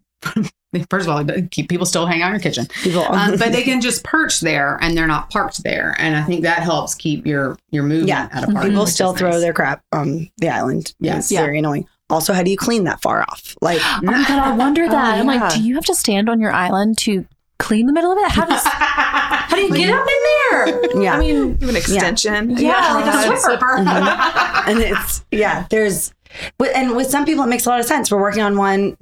First of all, keep people still hang out in your kitchen, um, but they can just perch there and they're not parked there, and I think that helps keep your your movement Yeah. out of park. people still throw nice. their crap on the island. Yes. it's Yeah. very annoying. Also, how do you clean that far off? Like, Oh my god, I wonder that. I'm like, do you have to stand on your island to clean the middle of it? How does How do you get up in there? Yeah. I mean, An extension. yeah, like a slipper. and it's yeah there's and with some people it makes a lot of sense we're working on one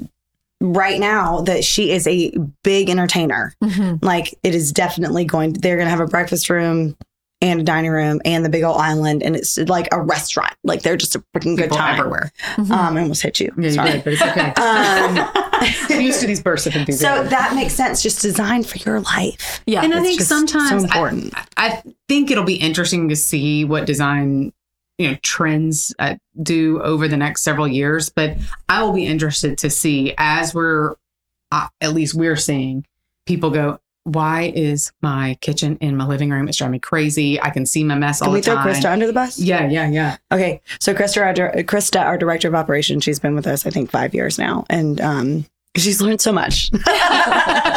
right now that she is a big entertainer Mhm. like it is definitely going they're going to have a breakfast room and a dining room and the big old island and it's like a restaurant like they're just a freaking good time everywhere. um i almost hit you Yeah, you did, but it's okay. um I'm used to these bursts of enthusiasm. so that makes sense just design for your life Yeah. and I think sometimes so I- important I think it'll be interesting to see what design, you know, trends uh, do over the next several years. But I will be interested to see as we're, uh, at least we're seeing people go. Why is my kitchen in my living room? It's driving me crazy. I can see my mess all the time. can we throw krista under the bus Yeah, yeah, yeah. Okay, so Krista, our, Krista, our director of operations, she's been with us, I think, five years now, and um, she's learned so much.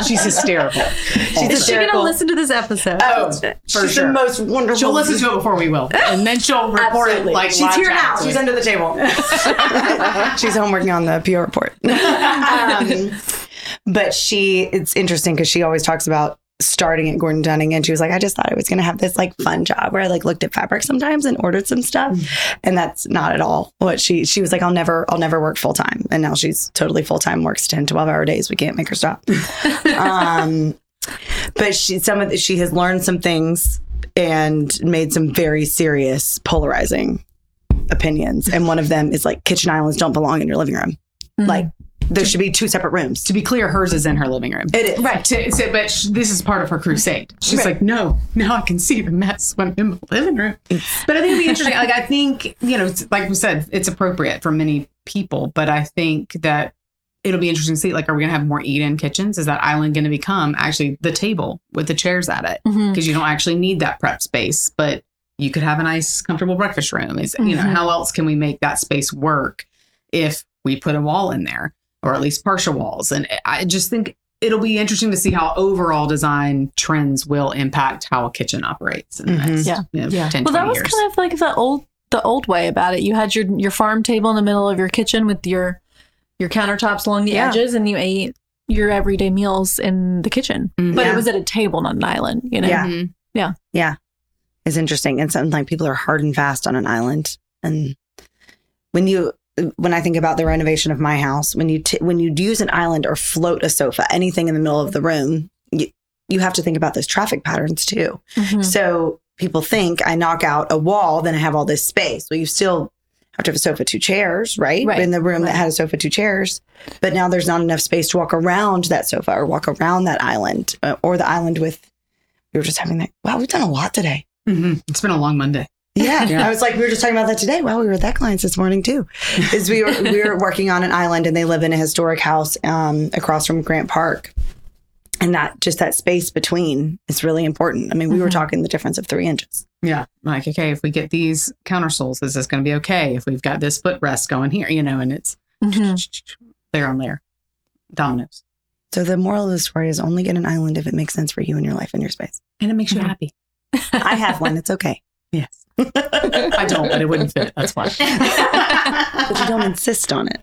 She's hysterical. She's Is she gonna listen to this episode? Oh, for she's sure. the most wonderful. She'll listen to it before we will, and then she'll report it like she's here now. She's under the table. she's home working on the PR report. um, but she, it's interesting because she always talks about starting at Gordon Dunning, and she was like, I just thought I was going to have this like fun job where I like looked at fabric sometimes and ordered some stuff, and that's not at all what she. She was like, I'll never, I'll never work full time, and now she's totally full time, works 10, 12 hour days. We can't make her stop. um, but she, some of the, she has learned some things and made some very serious polarizing opinions. And one of them is like kitchen islands don't belong in your living room. Like there should be two separate rooms. To be clear, hers is in her living room. It is. Right. To, so, but sh- this is part of her crusade. She's like, no, now I can see the mess when I'm in my living room. But I think it'd be interesting. Like, I think, you know, like we said, it's appropriate for many people, but I think that it'll be interesting to see, like, are we going to have more eat in kitchens? Is that island going to become actually the table with the chairs at it? Because you don't actually need that prep space, but you could have a nice, comfortable breakfast room. Is, you know, Mhm. how else can we make that space work if we put a wall in there? Or at least partial walls. And I just think it'll be interesting to see how overall design trends will impact how a kitchen operates in the Mhm. next Yeah. you know, Yeah. 10, Well, that was years. kind of like the old the old way about it. You had your your farm table in the middle of your kitchen with your your countertops along the Yeah. edges, and you ate your everyday meals in the kitchen. Mhm. But Yeah. it was at a table, not an island. You know. Yeah. Mhm. Is interesting. And something like people are hard and fast on an island. And when you when I think about the renovation of my house, when you t- when you use an island or float a sofa, anything in the middle of the room, you you have to think about those traffic patterns too. Mhm. So people think I knock out a wall, then I have all this space. Well, you still have to have a sofa, two chairs, right? Right. In the room that had a sofa, two chairs. But now there's not enough space to walk around that sofa or walk around that island uh, or the island with. We were just having that. Wow, we've done a lot today. Mhm. It's been a long Monday. Yeah, Yeah. I was like, we were just talking about that today. Well, we were at that client's this morning too. Is we were we were working on an island, and they live in a historic house um, across from Grant Park, and that just that space between is really important. I mean, we were Mhm. talking the difference of three inches. Yeah. Like, okay, if we get these counter soles, is this going to be okay? If we've got this footrest going here, you know, and it's layer on layer, dominoes. So the moral of the story is only get an island if it makes sense for you and your life and your space. And it makes you Mhm. happy. I have one; it's okay, Yes. I don't, but it wouldn't fit. That's why. but you don't insist on it.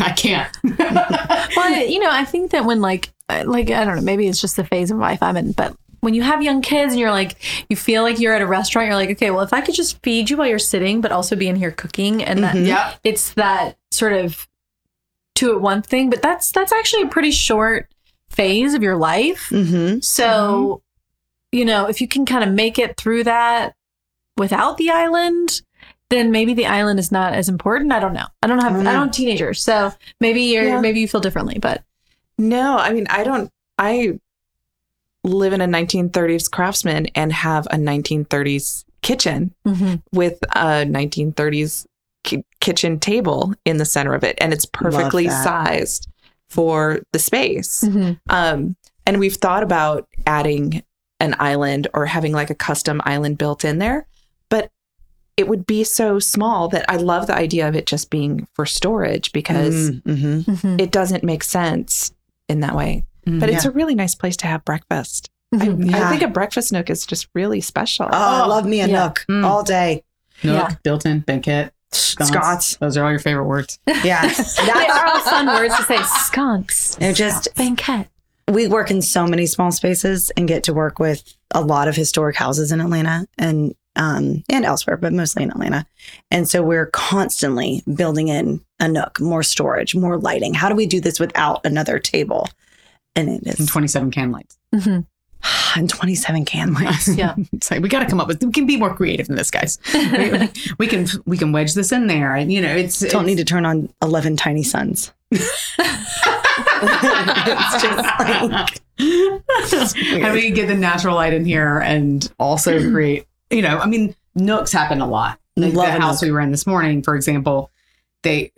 I can't. well, you know, I think that when like like I don't know, maybe it's just the phase of life I'm in, but when you have young kids and you're like you feel like you're at a restaurant, you're like, okay, well, if I could just feed you while you're sitting, but also be in here cooking, and that Mhm. yeah. it's that sort of two at one thing, but that's that's actually a pretty short phase of your life. Mm-hmm. So, you know, if you can kind of make it through that without the island, then maybe the island is not as important. I don't know. I don't have I I don't don't, teenagers, so maybe you're Yeah. maybe you feel differently. But No, I mean, I don't. I live in a 1930s craftsman and have a 1930s kitchen with a 1930s ki- kitchen table in the center of it, and it's perfectly sized for the space. Mm-hmm. Um, and we've thought about adding an island or having like a custom island built in there, but it would be so small that I love the idea of it just being for storage because Mm-hmm. Mm-hmm. it doesn't make sense in that way. But it's a really nice place to have breakfast. I, Mhm. I Yeah. think a breakfast nook is just really special. Oh, I love me a Yeah. nook Mm. all day. Nook, Yeah. built-in, banquette, sconce. Scots. Those are all your favorite words. Yeah. they are all fun words to say. Sconce, They're just banquette. we work in so many small spaces and get to work with a lot of historic houses in Atlanta and um, and elsewhere, but mostly in Atlanta. And so we're constantly building in a nook, more storage, more lighting. How do we do this without another table? And it And 27 can lights. Mhm. and 27 can lights. Yeah. it's like we got to come up with. We can be more creative than this, guys. we, we can we can wedge this in there, and you know, it's Don't need to turn on 11 tiny suns. it's just like How do we get the natural light in here and also create, you know, I mean, nooks happen a lot. Like Love the house we were in this morning, for example, they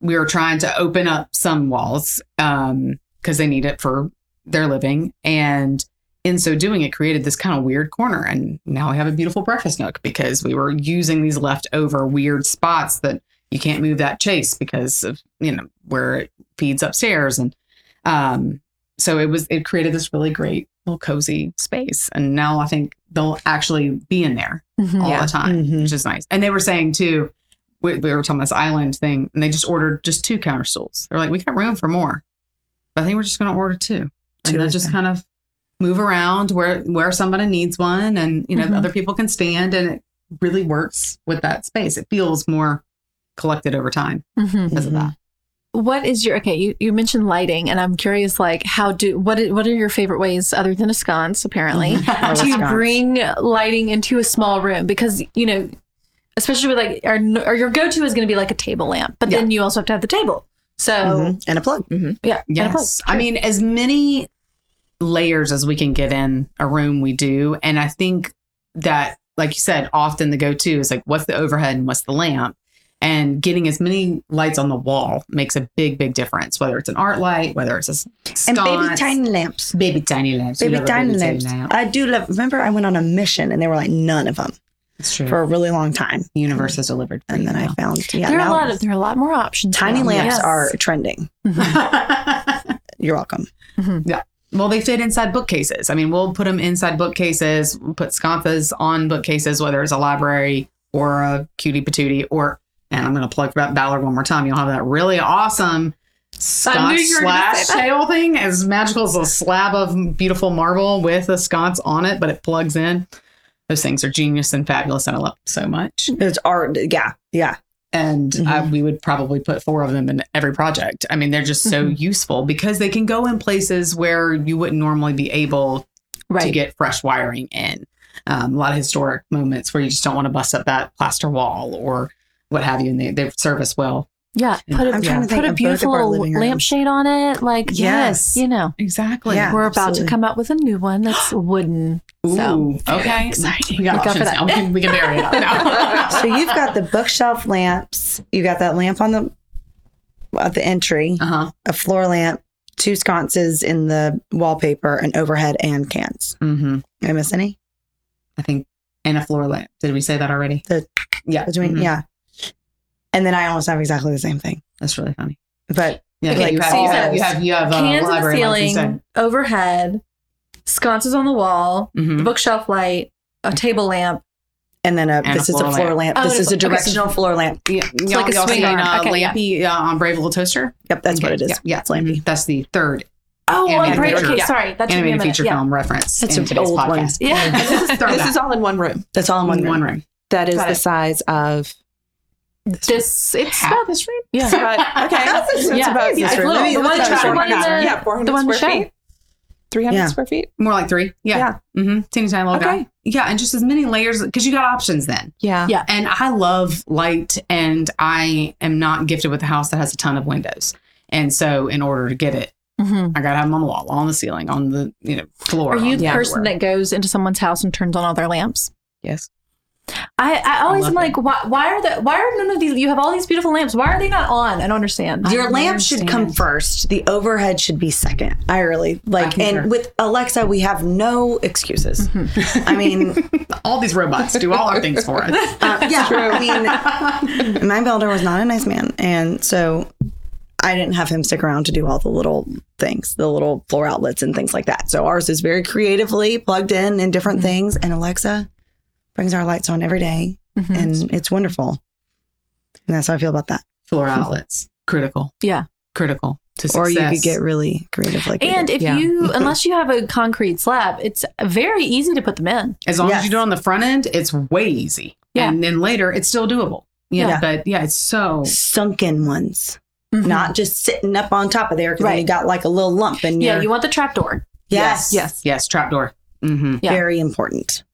we were trying to open up some walls um because they need it for their living. And in so doing it created this kind of weird corner. And now we have a beautiful breakfast nook because we were using these leftover weird spots that you can't move that chase because of you know where it feeds upstairs. And um so it was it created this really great little cozy space and now i think they'll actually be in there Mhm. all Yeah. the time Mhm. which is nice and they were saying too we, we were talking about this island thing and they just ordered just two counter stools they're like we got room for more but i think we're just going to order two Two and then just kind of move around where where somebody needs one and you know Mhm. other people can stand and it really works with that space it feels more collected over time Mhm. because of that What is your okay? You, you mentioned lighting, and I'm curious, like, how do what what are your favorite ways other than a sconce, apparently, to sconce. bring lighting into a small room? Because you know, especially with like, our, or your go to is going to be like a table lamp, but then you also have to have the table. So Mhm. And a plug. yeah, and a plug. Yes. I mean, as many layers as we can get in a room, we do. And I think that, like you said, often the go to is like, what's the overhead and what's the lamp? And getting as many lights on the wall makes a big, big difference, whether it's an art light, whether it's a s- And baby tiny lamps. baby tiny lamps. Baby tiny baby lamps. lamp. I do love. Remember, I went on a mission and they were like none of them It's true. for a really long time. the universe has delivered. for And you then I found yeah, there are a lot of there are a lot more options. tiny now. lamps Yes. are trending. You're welcome. Mm-hmm. Yeah. Well, they fit inside bookcases. I mean, we'll put them inside bookcases, we'll put sconces on bookcases, whether it's a library or a cutie patootie, or, and I'm going to plug that Ballard one more time. You'll have that really awesome sconce knew you were gonna slash tail thing, as magical as a slab of beautiful marble with a sconce on it, but it plugs in. Those things are genius and fabulous, and I love them so much. It's art. Yeah, yeah. And Mhm. I, we would probably put four of them in every project. I mean, they're just so useful because they can go in places where you wouldn't normally be able to get fresh wiring in. Um, a lot of historic moments where you just don't want to bust up that plaster wall or what have you, and they, they serve us well. yeah, put a, I'm trying to put a of both of beautiful our living rooms. lampshade on it. Like Yes. you know, Exactly. Yeah. we're about absolutely. to come out with a new one that's wooden. So Ooh, okay. exciting. We got Look options now. We can, we can bury it up now. So you've got the bookshelf lamps. You got that lamp on the at the entry, uh-huh. a floor lamp, two sconces in the wallpaper, an overhead, and cans. hmm Did I miss any? I think, and a floor lamp. Did we say that already? The- yeah. Between mhm. yeah. And then I almost have exactly the same thing. That's really funny. But Yeah. Okay, you, have, you, you have, have you have, you have, uh, Cans in the ceiling, overhead, sconces on the wall, Mhm. bookshelf light, a table lamp. and then a, And a this is a floor floor lamp. lamp. Oh, this is a okay. directional floor lamp. Yeah, y'all, like a y'all swing seen, arm. uh, Okay, yeah. Lampy uh, on Brave Little Toaster? Yep, that's what it is. Yeah, yeah. It's lampy. That's the third Oh, Animated I'm great. feature. Okay, Yeah. sorry. That took a animated feature yeah. film reference That's in an today's old one. podcast. Yeah. This is This is all in one room. That's all in one in room. one room. That is Got the it. size of. This it's Half about this room? yeah. But, okay, that's, that's Yeah. about It's It's room. little. Let me The one, at the one the, yeah, 400 the one square feet. 300 Yeah. square feet. More like three. Yeah. Yeah. Mm-hmm. Teeny tiny little Okay. guy. Yeah. And just as many layers because you got options then. Yeah. Yeah. And I love light and I am not gifted with a house that has a ton of windows. And so in order to get it, Mhm. I gotta have them on the wall, on the ceiling, on the you know floor. Are you the the person that goes into someone's house and turns on all their lamps? Yes. I, I always love am like, why, why are the why are none of these? You have all these beautiful lamps. Why are they not on? I don't understand. Your don't lamp should come first. The overhead should be second. I really like. concur. and with Alexa, we have no excuses. I mean, All these robots do all our things for us. uh, yeah. I mean, my builder was not a nice man, and so I didn't have him stick around to do all the little things, the little floor outlets and things like that. So ours is very creatively plugged in in different things, and Alexa brings our lights on every day, Mhm. and it's wonderful. And that's how I feel about that. Floor outlets. Critical. Yeah. critical to success. Or you could get really creative like we And if Yeah. you, unless you have a concrete slab, it's very easy to put them in. as long Yes. as you do it on the front end, it's way easy. Yeah. And then later, it's still doable. Yeah. Yeah. But yeah, it's so. sunken ones, Mhm. not just sitting up on top of there because then Right. you got like a little lump and Yeah, you're you want the trap door. yes, Yes. Yes. Trapdoor. Mm-hmm. Yeah. very important.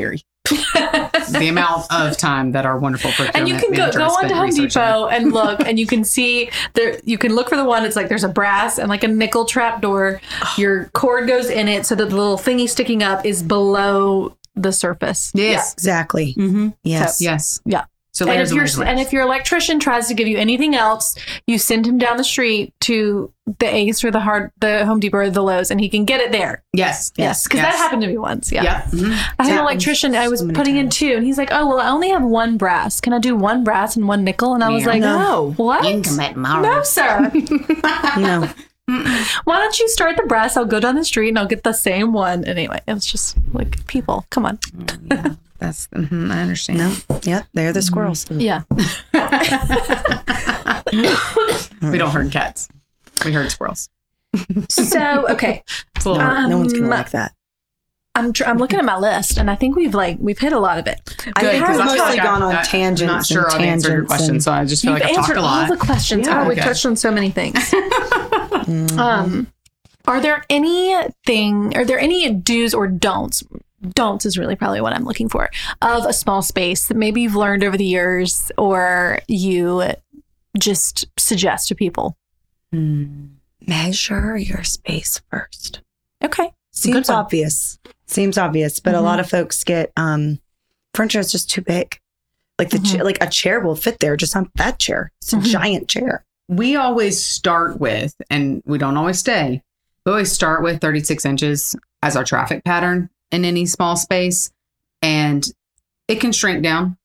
Very. the amount of time that our wonderful procurement and you can go, go on to Home. Depot and look, and you can see there. You can look for the one. It's like there's a brass and like a nickel trap door. Your cord goes in it so that the little thingy sticking up is below the surface. Yes. Exactly. Mm-hmm. Yes. Yes. Yeah. So And if layers and if your electrician tries to give you anything else, you send him down the street to the Ace or the hard the Home Depot or the Lowe's, and he can get it there. yes. Yes, because Yes. that happened to me once. Yeah. Yep. Mhm. I had an electrician. I was so putting in two, and he's like, "Oh, well, I only have one brass. Can I do one brass and one nickel?" And I was Yeah. like, No. what? No, sir. No. Why don't you start the brass? I'll go down the street and I'll get the same one. Anyway, it was just like people, come on. yeah. That's. mhm, I understand. No. Yep. They're the squirrels. Yeah. We don't herd cats. We herd squirrels. So okay, It's a little. Um, no one's gonna like that. I'm tr- I'm looking at my list, and I think we've like we've hit a lot of it. I Good, think 'cause we've I mostly like gone I- on I- tangents. I'm not sure and I've answered your tangents question, so I just feel You've like I've talked answered a all the questions. Yeah, oh, we've touched on so many things. Mhm. Um, are there anything? Are there any do's or don'ts? Don'ts is really probably what I'm looking for of a small space that maybe you've learned over the years, or you just suggest to people. Measure your space first. Okay. Seems obvious. Seems obvious, but a Mhm. lot of folks get um furniture is just too big. Like the cha- like a chair will fit there, just on that chair. It's a Mhm. giant chair. We always start with, and we don't always stay, we always start with 36 inches as our traffic pattern in any small space. And it can shrink down,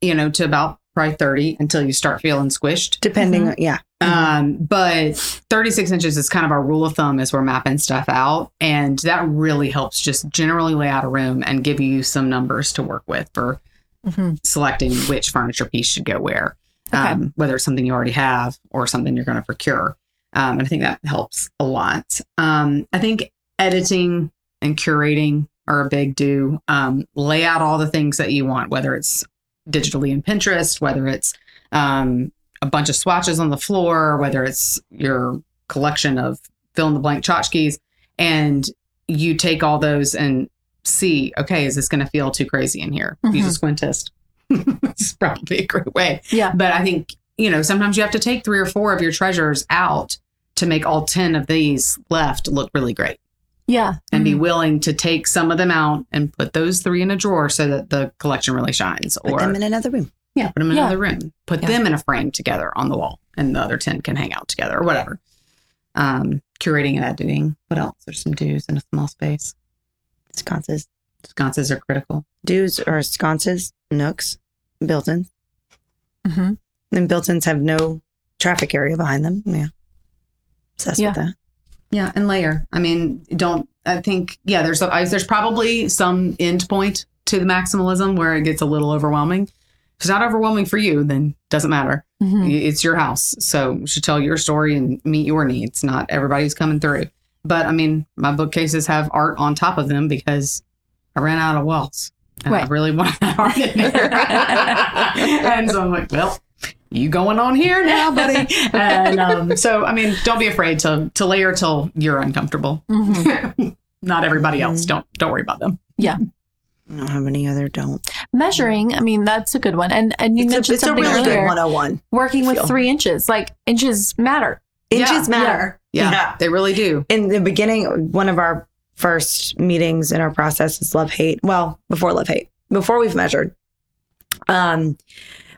you know, to about probably 30 until you start feeling squished. Depending Mhm. on yeah. Um, but 36 inches is kind of our rule of thumb as we're mapping stuff out. And that really helps just generally lay out a room and give you some numbers to work with for Mhm. selecting which furniture piece should go where, Okay. um, whether it's something you already have or something you're going to procure. Um, and I think that helps a lot. Um, I think editing and curating are a big do. Um, lay out all the things that you want, whether it's digitally in Pinterest, whether it's um, a bunch of swatches on the floor, whether it's your collection of fill in the blank tchotchkes, and you take all those and see, okay, is this going to feel too crazy in here? Use a Mhm. squint test. it's probably a great way. Yeah. But I think, you know, sometimes you have to take three or four of your treasures out to make all 10 of these left look really great Yeah. and be Mhm. willing to take some of them out and put those three in a drawer so that the collection really shines Put or them in another room. yeah, put them in Yeah. another room. Put Yeah. them in a frame together on the wall, and the other ten can hang out together or whatever. Um, curating and editing. What else? There's some do's in a small space. Sconces. Sconces are critical. Dues or sconces, nooks, built-ins. Mm-hmm. And built-ins have no traffic area behind them. Yeah. Obsessed Yeah. with that. Yeah, and layer. I mean, don't. I think yeah. There's a, I, there's probably some end point to the maximalism where it gets a little overwhelming. If it's not overwhelming for you, then doesn't matter. Mhm. It's your house, so you should tell your story and meet your needs. Not everybody's coming through. But I mean, my bookcases have art on top of them because I ran out of walls. And I really wanted that art in there. and so I'm like, well, you going on here now, buddy. and um, so, I mean, don't be afraid to to layer till you're uncomfortable. Mhm. Not everybody else. Don't don't worry about them. Yeah. I don't have any other don't. Measuring, I mean, that's a good one. And and you It's a, mentioned it's a something really good earlier. 101. Working with three inches, like inches matter. Inches Yeah. matter. Yeah, they really do. In the beginning, one of our first meetings in our process is love hate. Well, before love hate, before we've measured. Um,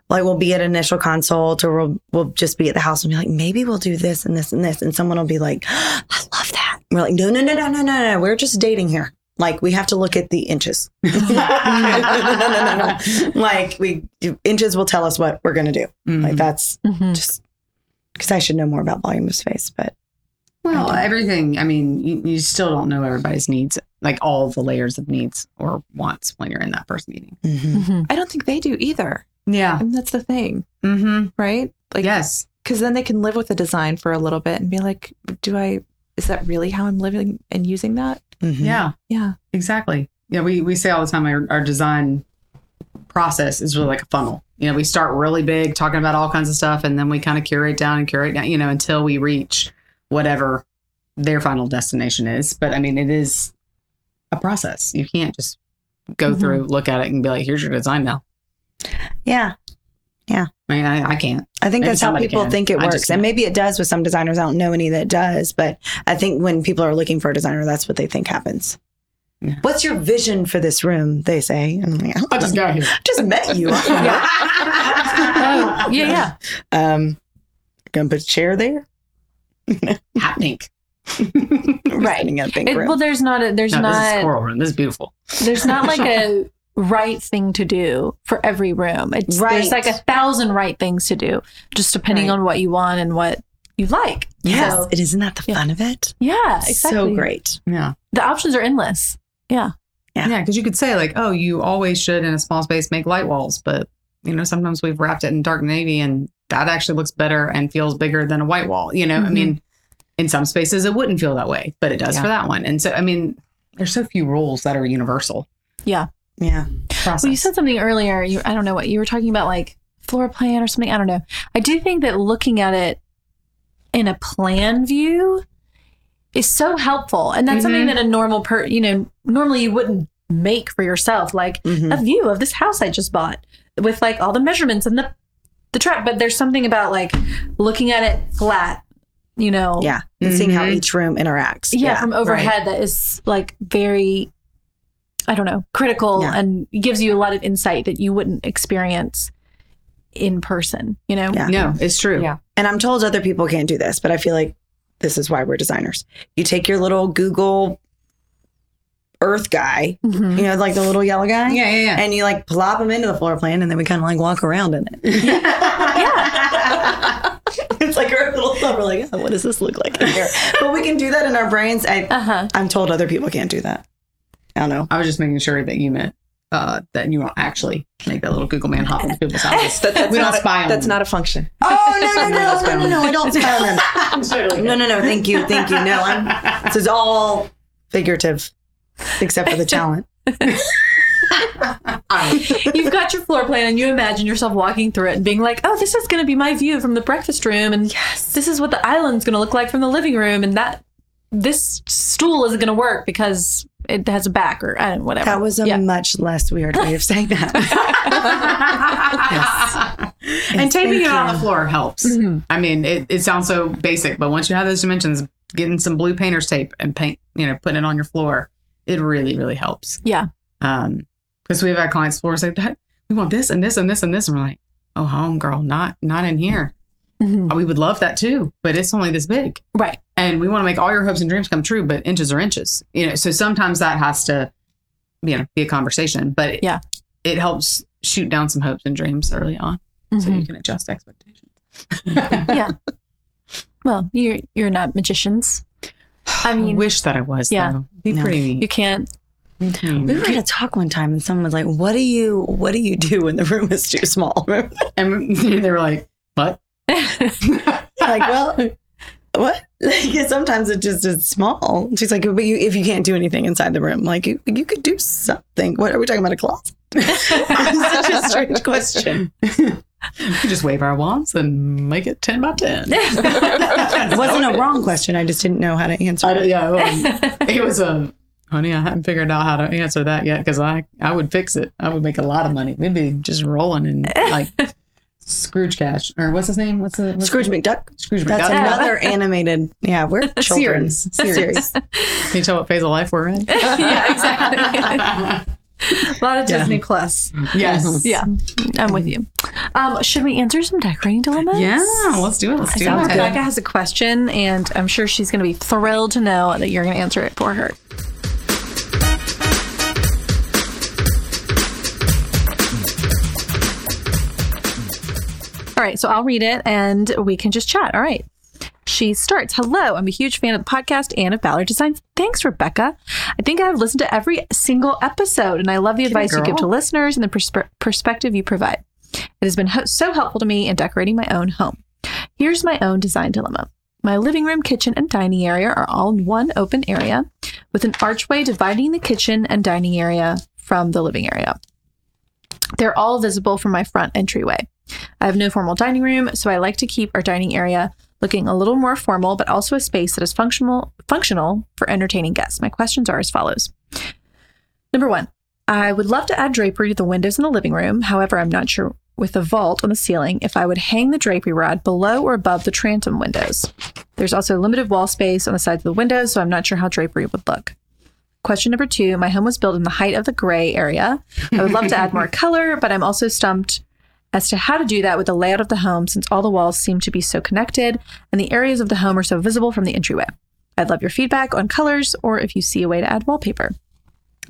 like we'll be at initial consult or we'll we'll just be at the house and be like, maybe we'll do this and this and this. And someone will be like, I love that. And we're like, no, no, no, no, no, no, no. We're just dating here. Like we have to look at the inches. no, no, no, no, no, no. Like we inches will tell us what we're gonna do. Like that's Mhm. just because I should know more about volume of space, but Well, everything. I mean, you, you still don't know everybody's needs, like all the layers of needs or wants when you're in that first meeting. mhm. Mhm. I don't think they do either. Yeah. And that's the thing, Mm-hmm. right? Like, yes. because then they can live with the design for a little bit and be like, do I, is that really how I'm living and using that? Mhm. Yeah, Yeah. exactly. Yeah, we, we say all the time our, our design process is really like a funnel. You know, we start really big talking about all kinds of stuff and then we kind of curate down and curate down, you know, until we reach whatever their final destination is. But I mean, it is a process. You can't just go Mhm. through, look at it and be like, here's your design now. Yeah. Yeah. I mean, I, I can't. I think Maybe that's how people can. think it works. And maybe it does with some designers. I don't know any that does, but I think when people are looking for a designer, that's what they think happens. Yeah. What's your vision for this room? They say. And I'm like, I, don't got here. just met you. Oh, yeah, yeah. Um, gonna put a chair there. Hot pink. right. Sitting in a pink It, well, there's not a there's No, this is not coral room. This is beautiful. there's not like a right thing to do for every room. It's Right. there's like a thousand right things to do, just depending Right. on what you want and what you like. yes, So, it isn't that the Yeah. fun of it? yeah, exactly. So great. Yeah. The options are endless. Yeah. Yeah. Yeah, because you could say like, oh, you always should in a small space make light walls, but you know sometimes we've wrapped it in dark navy and that actually looks better and feels bigger than a white wall. You know, I Mhm. mean, in some spaces it wouldn't feel that way, but it does Yeah. for that one. And so, I mean, there's so few rules that are universal. Yeah. Process. Well, you said something earlier. You, I don't know what you were talking about, like floor plan or something. I don't know. I do think that looking at it in a plan view is so helpful, and that's something Mhm. that a normal per, you know, normally you wouldn't make for yourself, like Mhm. a view of this house I just bought with like all the measurements and the the trap. But there's something about like looking at it flat, you know, Yeah. And seeing how Mhm. each room interacts. yeah, from overhead that is like very i don't know critical Yeah. and gives you a lot of insight that you wouldn't experience in person you know Yeah. no, it's true. Yeah. And I'm told other people can't do this, but I feel like this is why we're designers. You take your little Google Earth guy, Mhm. you know, like the little yellow guy, Yeah, yeah, yeah. and you like plop him into the floor plan, and then we kind of like walk around in it. yeah it's like our little thumb. We're like, oh, what does this look like in here? But we can do that in our brains. I, uh-huh I'm told other people can't do that. I don't know. I was just making sure that you meant uh, that you don't actually make that little Google man hop into people's houses. That, that's We don't spy on That's them. not a function. Oh no no no no no no! I don't spy on them. No no no! Thank you thank you. No, I'm. This is all figurative, except for the talent. you've got your floor plan and you imagine yourself walking through it and being like oh this is going to be my view from the breakfast room and yes, this is what the island's going to look like from the living room and that this stool isn't going to work because it has a back or I don't whatever That was a yeah. much less weird way of saying that. and Yes, taping thank it on the floor helps. Mhm. I mean, it, it sounds so basic, but once you have those dimensions, getting some blue painter's tape and paint, you know, putting it on your floor, it really, really helps. Yeah. Um, because we've had clients before say, "That- we want this and this and this and this. And we're like, oh, home girl, not, not in here. Mhm. We would love that too, but it's only this big. right And we want to make all your hopes and dreams come true, but inches are inches, you know. So sometimes that has to, you know, be a conversation. But it, Yeah. it helps shoot down some hopes and dreams early on, so Mhm. you can adjust expectations. yeah. Well, you're you're not magicians. I mean, wish that I was. yeah. though. be No. pretty you can't. we were at a talk one time, and someone was like, "What do you What do you do when the room is too small?" And they were like, "What?" like, well, what? Like, sometimes it just is small. She's like, but you, if you can't do anything inside the room, like you, you could do something. What are we talking about? A closet? it's such a strange question. We just wave our wands and make it ten by ten. It wasn't a wrong question. I just didn't know how to answer. It. yeah, it was a. Honey, I haven't figured out how to answer that yet because I I would fix it. I would make a lot of money. We'd be just rolling in like Scrooge Cash or what's his name? What's the what's Scrooge the, McDuck. Scrooge McDuck. That's another animated. Yeah, we're children. Series. Series. Can you tell what phase of life we're in? yeah, exactly. a lot of Yeah. Disney Plus. yes. Yeah, I'm with you. Um, should we answer some decorating dilemmas? Yeah. Let's do it. Let's do So it. Rebecca has a question, and I'm sure she's going to be thrilled to know that you're going to answer it for her. All right, so I'll read it and we can just chat. All right. She starts, Hello, I'm a huge fan of the podcast and of Ballard Designs. Thanks, Rebecca. I think I've listened to every single episode and I love the advice you give to listeners and the perspe- perspective you provide. It has been ho- so helpful to me in decorating my own home. Here's my own design dilemma. My living room, kitchen, and dining area are all in one open area with an archway dividing the kitchen and dining area from the living area. They're all visible from my front entryway. I have no formal dining room, so I like to keep our dining area looking a little more formal, but also a space that is functional functional for entertaining guests. My questions are as follows. Number one, I would love to add drapery to the windows in the living room. However, I'm not sure with a vault on the ceiling if I would hang the drapery rod below or above the transom windows. There's also limited wall space on the sides of the windows, so I'm not sure how drapery would look. Question number two My home was built in the height of the gray area. I would love to add more color, but I'm also stumped as to how to do that with the layout of the home since all the walls seem to be so connected and the areas of the home are so visible from the entryway. I'd love your feedback on colors or if you see a way to add wallpaper.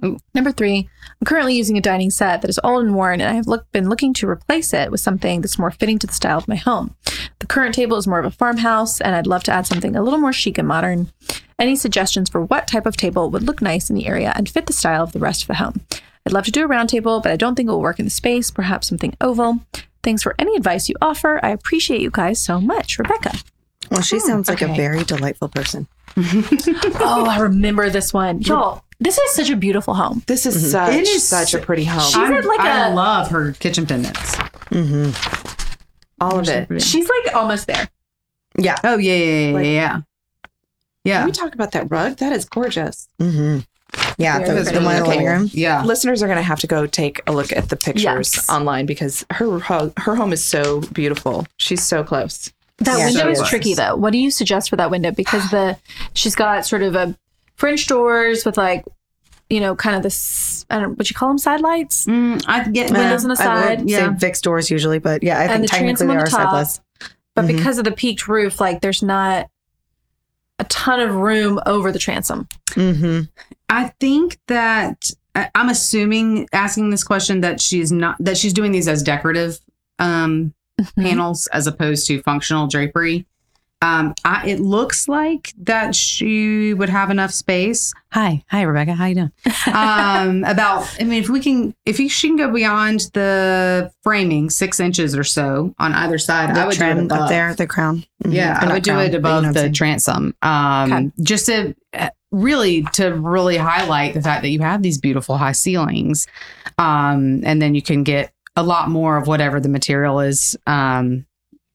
Ooh. Number three, I'm currently using a dining set that is old and worn, and I have look, been looking to replace it with something that's more fitting to the style of my home. The current table is more of a farmhouse, and I'd love to add something a little more chic and modern. Any suggestions for what type of table would look nice in the area and fit the style of the rest of the home? I'd love to do a roundtable, but I don't think it will work in the space, perhaps something oval. Thanks for any advice you offer. I appreciate you guys so much. Rebecca. Well, she sounds like a very delightful person. Oh, I remember this one. Y'all, this is such a beautiful home. This is such It is such a pretty home. She's I'm- like I a- love her kitchen pendants. All of it. She's like almost there. Yeah. Oh yeah, yeah, yeah, Like- yeah. Can we talk about that rug? That is gorgeous. Mm-hmm. Yeah, Very the, the one in the living room. Yeah. Listeners are going to have to go take a look at the pictures Yes. online because her ho- her home is so beautiful. She's so close. That Yeah, window she is is. tricky though. What do you suggest for that window? Because the she's got sort of a French doors with like, you know, kind of this I don't know what you call them side lights. Mm, I get Windows on the I would side. say Yeah. fixed doors usually, but yeah, I And think the technically transom they on are the top. sideless. But Mhm. because of the peaked roof, like there's not a ton of room over the transom. Mm-hmm. I think that I'm assuming asking this question that she's not that she's doing these as decorative um, Mm-hmm. panels as opposed to functional drapery. Um, I, it looks like that she would have enough space. Hi, hi, Rebecca. How you doing? um, about, I mean, if we can, if you, she can go beyond the framing six inches or so on either side, The I would do it above. up there, the crown. Mhm. Yeah, I would do crown, it but you know above the transom. Um, Okay. just to really to really highlight the fact that you have these beautiful high ceilings, um, and then you can get a lot more of whatever the material is um,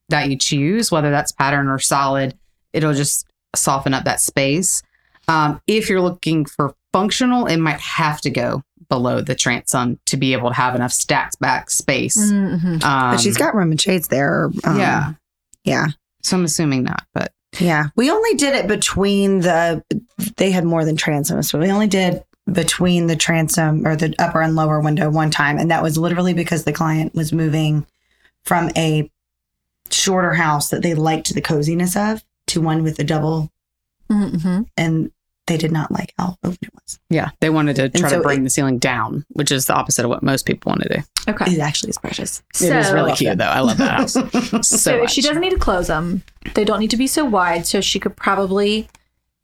that you choose, whether that's pattern or solid. It'll just soften up that space. Um, if you're looking for functional, it might have to go below the transom to be able to have enough stacked back space. Mm-hmm. Um, But she's got room and shades there. um, yeah. Yeah. So I'm assuming not, but Yeah. We only did it between the, they had more than transoms, but we only did between the transom or the upper and lower window one time. And that was literally because the client was moving from a shorter house that they liked the coziness of to one with a double. Mm-hmm. And they did not like how open it was. Yeah, they wanted to try so to bring it- the ceiling down, which is the opposite of what most people want to do. Okay. It actually is precious. So, it is really cute, though. I love that house so, so much. she doesn't need to close them. They don't need to be so wide. So she could probably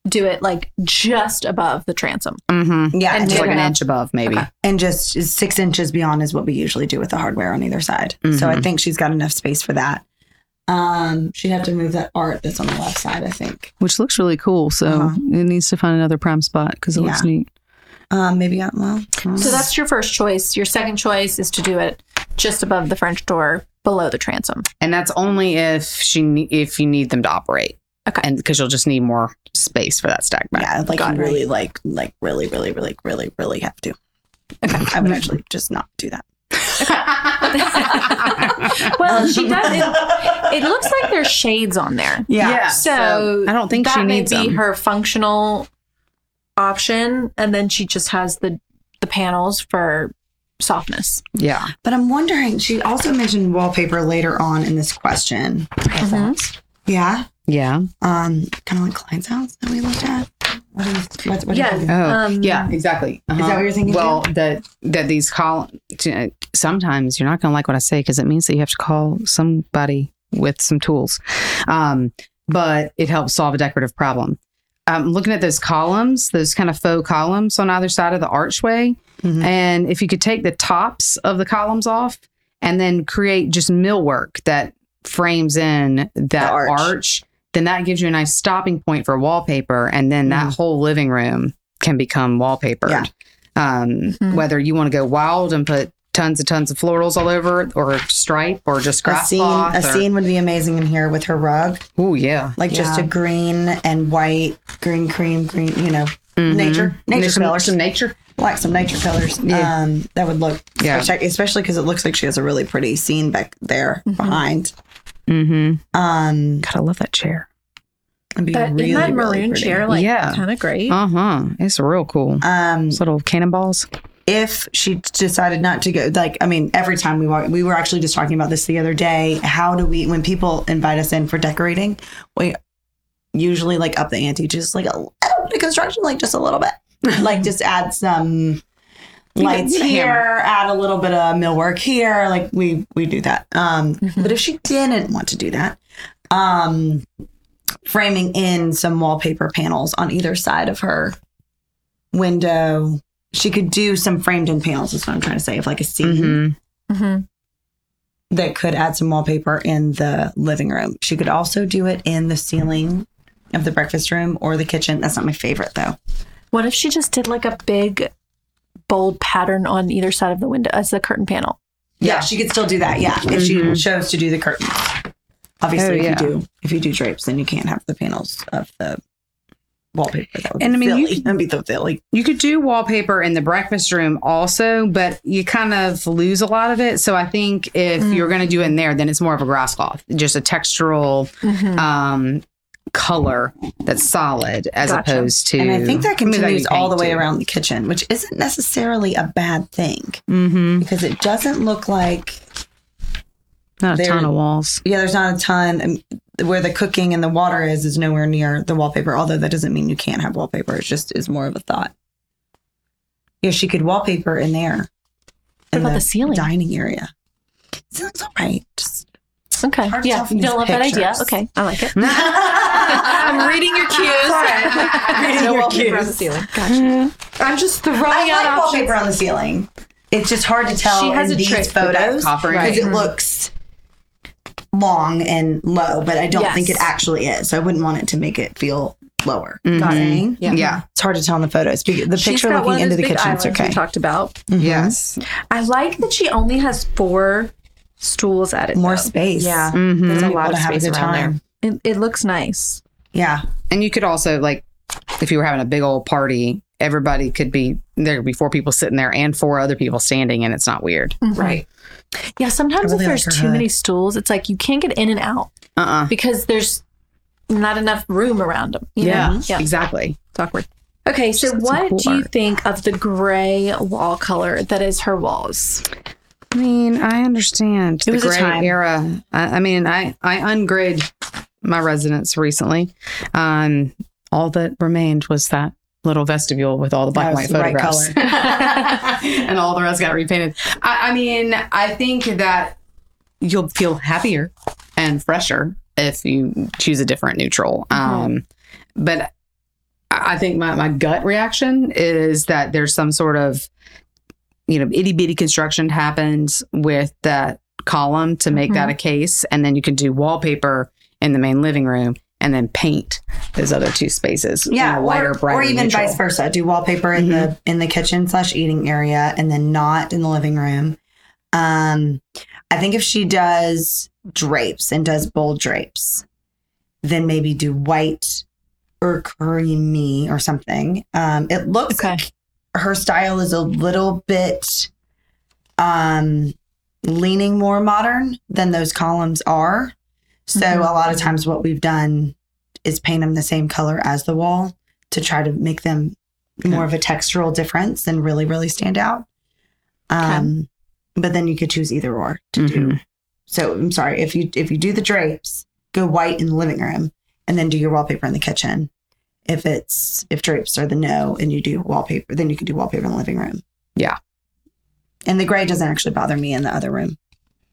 do it like just above the transom. Mm-hmm. Yeah. And And, Just like an inch above, maybe. Okay. and just six inches beyond is what we usually do with the hardware on either side. So I Mhm. think she's got enough space for that. Um, she'd have to move that art that's on the left side, I think. which looks really cool. So Uh-huh. it needs to find another prime spot because it looks neat. Um, maybe I, well, So that's your first choice. Your second choice is to do it just above the French door, below the transom. And that's only if she ne- if you need them to operate. Okay. And because you'll just need more space for that stack back. yeah, like Got you it. really like like really really really really really have to. Okay, I would actually just not do that. Well, she does. It, it looks like there's shades on there. Yeah. yeah So, I don't think that she may needs be them. her functional option, and then she just has the the panels for softness. yeah. But I'm wondering. She also mentioned wallpaper later on in this question. Mhm. Yeah, Yeah. um, kind of like client's house that we looked at. What is what? what Yeah. Is Oh, Um, yeah, exactly. Is that what you're thinking, Well, that that these call sometimes you're not going to like what I say because it means that you have to call somebody with some tools, um, but it helps solve a decorative problem. Um, looking at those columns, those kind of faux columns on either side of the archway, Mhm. and if you could take the tops of the columns off and then create just millwork that frames in that arch. arch. Then that gives you a nice stopping point for wallpaper. And then that whole living room can become wallpapered. Yeah. Um, Mhm. Whether you want to go wild and put tons and tons of florals all over it, or stripe, or just A scene, cloth. a or- scene would be amazing in here with her rug, Oh yeah, like just a green and white, green, cream, green. You know, Mhm. nature, nature some, colors, some nature. like some nature colors. Yeah. Um, that would look Yeah. especially because it looks like she has a really pretty scene back there behind. Mm-hmm. Um, God, I love that chair. it'd be That, really, in that maroon pretty. chair, like Yeah. kind of great. Uh huh. It's real cool. Um, Those little cannonballs. if she decided not to go like i mean every time we walk we were actually just talking about this the other day how do we when people invite us in for decorating we usually like up the ante just like a little bit of construction like just a little bit like just add some lights need here add a little bit of millwork here like we we do that um Mm-hmm. but if she didn't want to do that um framing in some wallpaper panels on either side of her window she could do some framed in panels is what i'm trying to say of like a scene Mm-hmm. Mhm. that could add some wallpaper in the living room she could also do it in the ceiling of the breakfast room or the kitchen that's not my favorite though What if she just did like a big, bold pattern on either side of the window as the curtain panel? yeah, she could still do that yeah if she Mhm. chose to do the curtain. obviously Oh, if yeah. you do if you do drapes then you can't have the panels of the wallpaper that would And be I mean, you silly. could- that'd be so silly You could do wallpaper in the breakfast room also, but you kind of lose a lot of it. So I think if Mm. you're going to do it in there, then it's more of a grass cloth, just a textural Mm-hmm. um, color that's solid as Gotcha. opposed to. and i think that continues all the way too. around the kitchen which isn't necessarily a bad thing Mhm. because it doesn't look like Not a ton of walls. yeah, there's not a ton. Where the cooking and the water is, is nowhere near the wallpaper. Although that doesn't mean you can't have wallpaper. It just is more of a thought. Yeah, she could wallpaper in there. What about the ceiling? Dining area. Ceiling's all right. Just Okay. Hard Yeah. tell from You don't these love that idea. Okay. I like it. I'm reading your cues. Reading no your wallpaper on the ceiling. Gotcha. I'm just throwing I out like options. wallpaper on the ceiling. It's just hard to tell She has in a these trick photos because and- it looks long and low, but I don't Yes. think it actually is. So I wouldn't want it to make it feel lower. Mhm. Got it? Yeah. Yeah. It's hard to tell in the photos. The She's picture looking into the big kitchen is okay. We talked about. Mhm. Yes. I like that she only has four stools at it. More though. space. Yeah. Mhm. There's a lot of space around time. there. It, it looks nice. Yeah. And you could also like, if you were having a big old party, everybody could be there. Could be four people sitting there and four other people standing, and it's not weird. Right. Yeah. Sometimes really if there's like too hood. many stools, it's like you can't get in and out Uh. uh because there's not enough room around them. you Yeah. know? Yeah. Exactly. It's awkward. Okay, so She's got some what cool do you think of the gray wall color that is her walls? I mean, I understand It the was a gray time. era. I, I mean, I I ungrid my residence recently. Um, all that remained was that little vestibule with all the black and white the right photographs, and all the rest got repainted. I, I mean, I think that you'll feel happier and fresher if you choose a different neutral. Um, but I I think my, my gut reaction is that there's some sort of, you know, itty bitty construction happens with that column to make that a case. And then you can do wallpaper in the main living room and then paint those other two spaces. Yeah, lighter, or, brighter or even neutral. vice versa. Do wallpaper in the in the kitchen slash eating area, and then not in the living room. Um, I think if she does drapes and does bold drapes, then maybe do white or creamy or something. Um, it looks Okay. like her style is a little bit um leaning more modern than those columns are. So Mhm. a lot of times what we've done is paint them the same color as the wall to try to make them more of a textural difference and really really stand out. Um but then you could choose either or to do. Mhm. So I'm sorry if you if you do the drapes, go white in the living room and then do your wallpaper in the kitchen. If it's if drapes are the no and you do wallpaper, then you can do wallpaper in the living room. Yeah. And the gray doesn't actually bother me in the other room.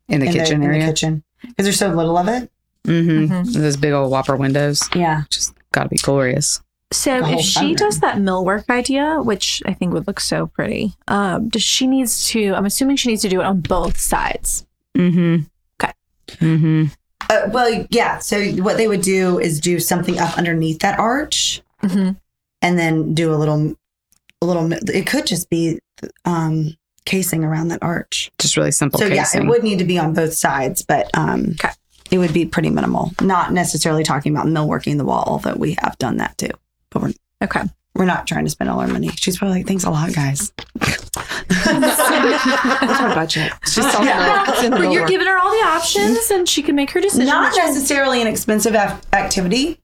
in the in kitchen in area. the kitchen. Because there's so little of it. Mm-hmm. Mhm. Those big old whopper windows. Yeah. Just got to be glorious. So if she sunroom. does that millwork idea, which I think would look so pretty, um, does she needs to? I'm assuming she needs to do it on both sides. Mm-hmm. Okay. Mm-hmm. Uh, well, yeah. So what they would do is do something up underneath that arch, Mhm. and then do a little, a little. It could just be um, casing around that arch. Just really simple so casing. yeah, it would need to be on both sides, but um, Okay. it would be pretty minimal. Not necessarily talking about millworking the wall, although we have done that too. But we're Okay. We're not trying to spend all our money. She's probably like, "Thanks a lot, guys." That's my budget. It's just all Yeah. it's in the you're lower. giving her all the options and she can make her decision. not necessarily an expensive ac- activity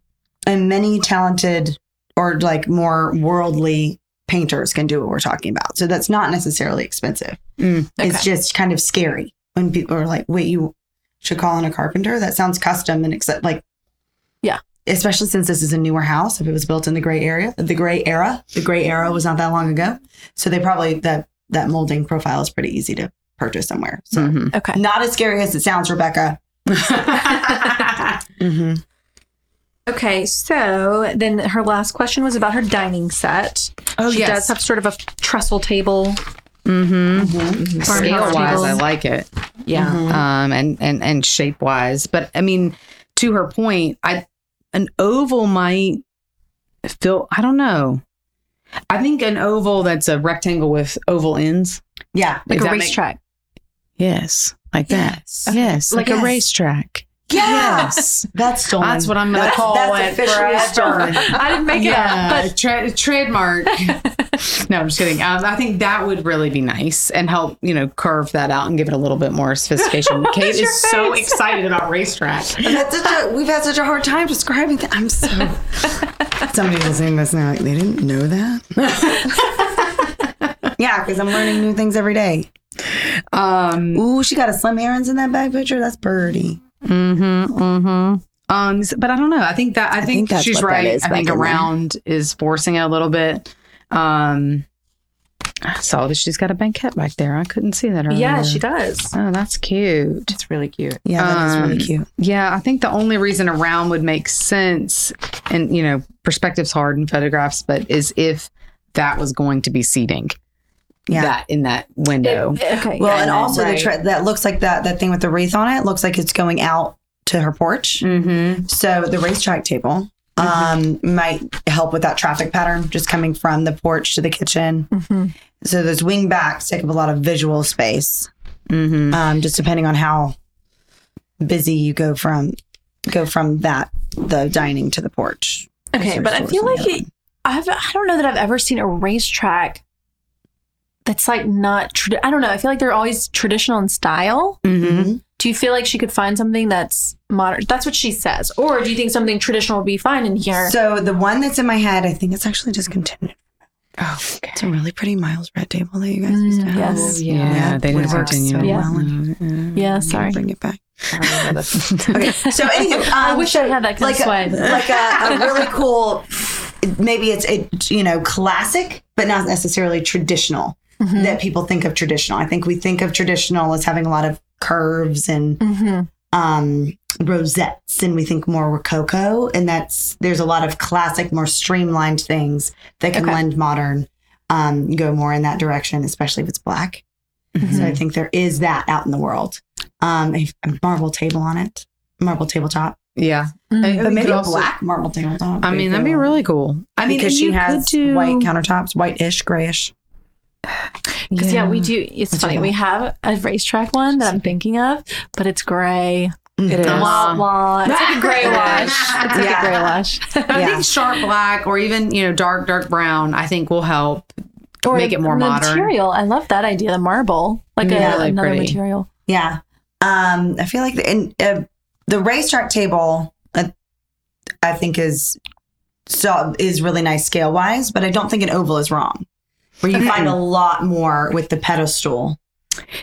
and many talented or like more worldly painters can do what we're talking about so that's not necessarily expensive Mm. it's just kind of scary when people are like wait you should call in a carpenter that sounds custom and except like Yeah. Especially since this is a newer house if it was built in the gray area the gray era the gray era was not that long ago so they probably that that molding profile is pretty easy to purchase somewhere so Mhm. Okay. not as scary as it sounds rebecca mm-hmm. Okay, so then her last question was about her dining set. Oh, she yes. does have sort of a trestle table. Mm-hmm. Scale wise. I like it. yeah. Um, and and and shape wise, but I mean, to her point, I an oval might feel. I don't know. I think an oval that's a rectangle with oval ends. yeah Like a that make- racetrack. Yes, like that. Yes. Yes, like Yes. a racetrack. Yes. That's stolen. That's what I'm gonna call that's it forever. stolen. I didn't make yeah, it up, but tra- trademark. no, I'm just kidding. Um, I think that would really be nice and help, you know, curve that out and give it a little bit more sophistication. Cate is so excited about racetrack. We've had such a, we've had such a hard time describing that. I'm so. Somebody listening to this now, like, they didn't know that. yeah, because I'm learning new things every day. Um, Ooh, she got a Slim Aarons in that bag picture. That's Birdie. Mm-hmm. Mm-hmm. Um, s- but I don't know. I think that I, think, think she's right. is I think back in around is forcing it a little bit. Um, I saw that she's got a banquette back there. I couldn't see that earlier. yeah, she does. Oh, that's cute. It's really cute. Yeah, that is really Um, cute. Yeah, I think the only reason around would make sense, and you know, perspective's hard in photographs, but is if that was going to be seating. Yeah. That in that window. Okay. Well, yeah. and also right. the tra- that looks like that that thing with the wreath on it looks like it's going out to her porch. mm-hmm. So the racetrack table um, might help with that traffic pattern, just coming from the porch to the kitchen. Mhm. So those wing backs take up a lot of visual space, Mm-hmm. um, just depending on how busy you go from go from that the dining to the porch. Okay, but I feel like it, I've I don't know that I've ever seen a racetrack that's like not. Tradi- I don't know. I feel like they're always traditional in style. Mm-hmm. Do you feel like she could find something that's modern? That's what she says, or do you think something traditional would be fine in here? So the one that's in my head, I think it's actually discontinued. Oh, It's a really pretty Miles Redd table that you guys used to Mm, have. yes. yeah, Yeah, they didn't works continue. so Yeah. well. And Mhm. yeah, I'll sorry. bring it back. okay. Okay, so anywho, I um, wish I had that kind like of a, like a, a really cool maybe it's a you know classic but not necessarily traditional Mm-hmm. that people think of traditional i think we think of traditional as having a lot of curves and hmm um rosettes and we think more rococo and that's there's a lot of classic more streamlined things that can Okay. lend modern um go more in that direction especially if it's black Mm-hmm. so i think there is that out in the world um a, a marble table on it marble tabletop Yeah, Mm. but maybe a also- black marble tabletop I mean that'd be really cool. I mean, because she has do, white countertops, white-ish, grayish. Because yeah. we do. It's What's funny. We have a racetrack one that I'm thinking of, but it's gray. It is. Wah, wah. It's like a gray wash. It's like Yeah. a gray wash. I Yeah. think sharp black or even you know dark dark brown. I think will help. Or Make it more the modern. Material. I love that idea. The marble, like a, really another pretty. material. Yeah. Um, I feel like the, and, uh, the racetrack table, uh, I think is so is really nice scale wise, but I don't think an oval is wrong. Where you find a lot more with the pedestal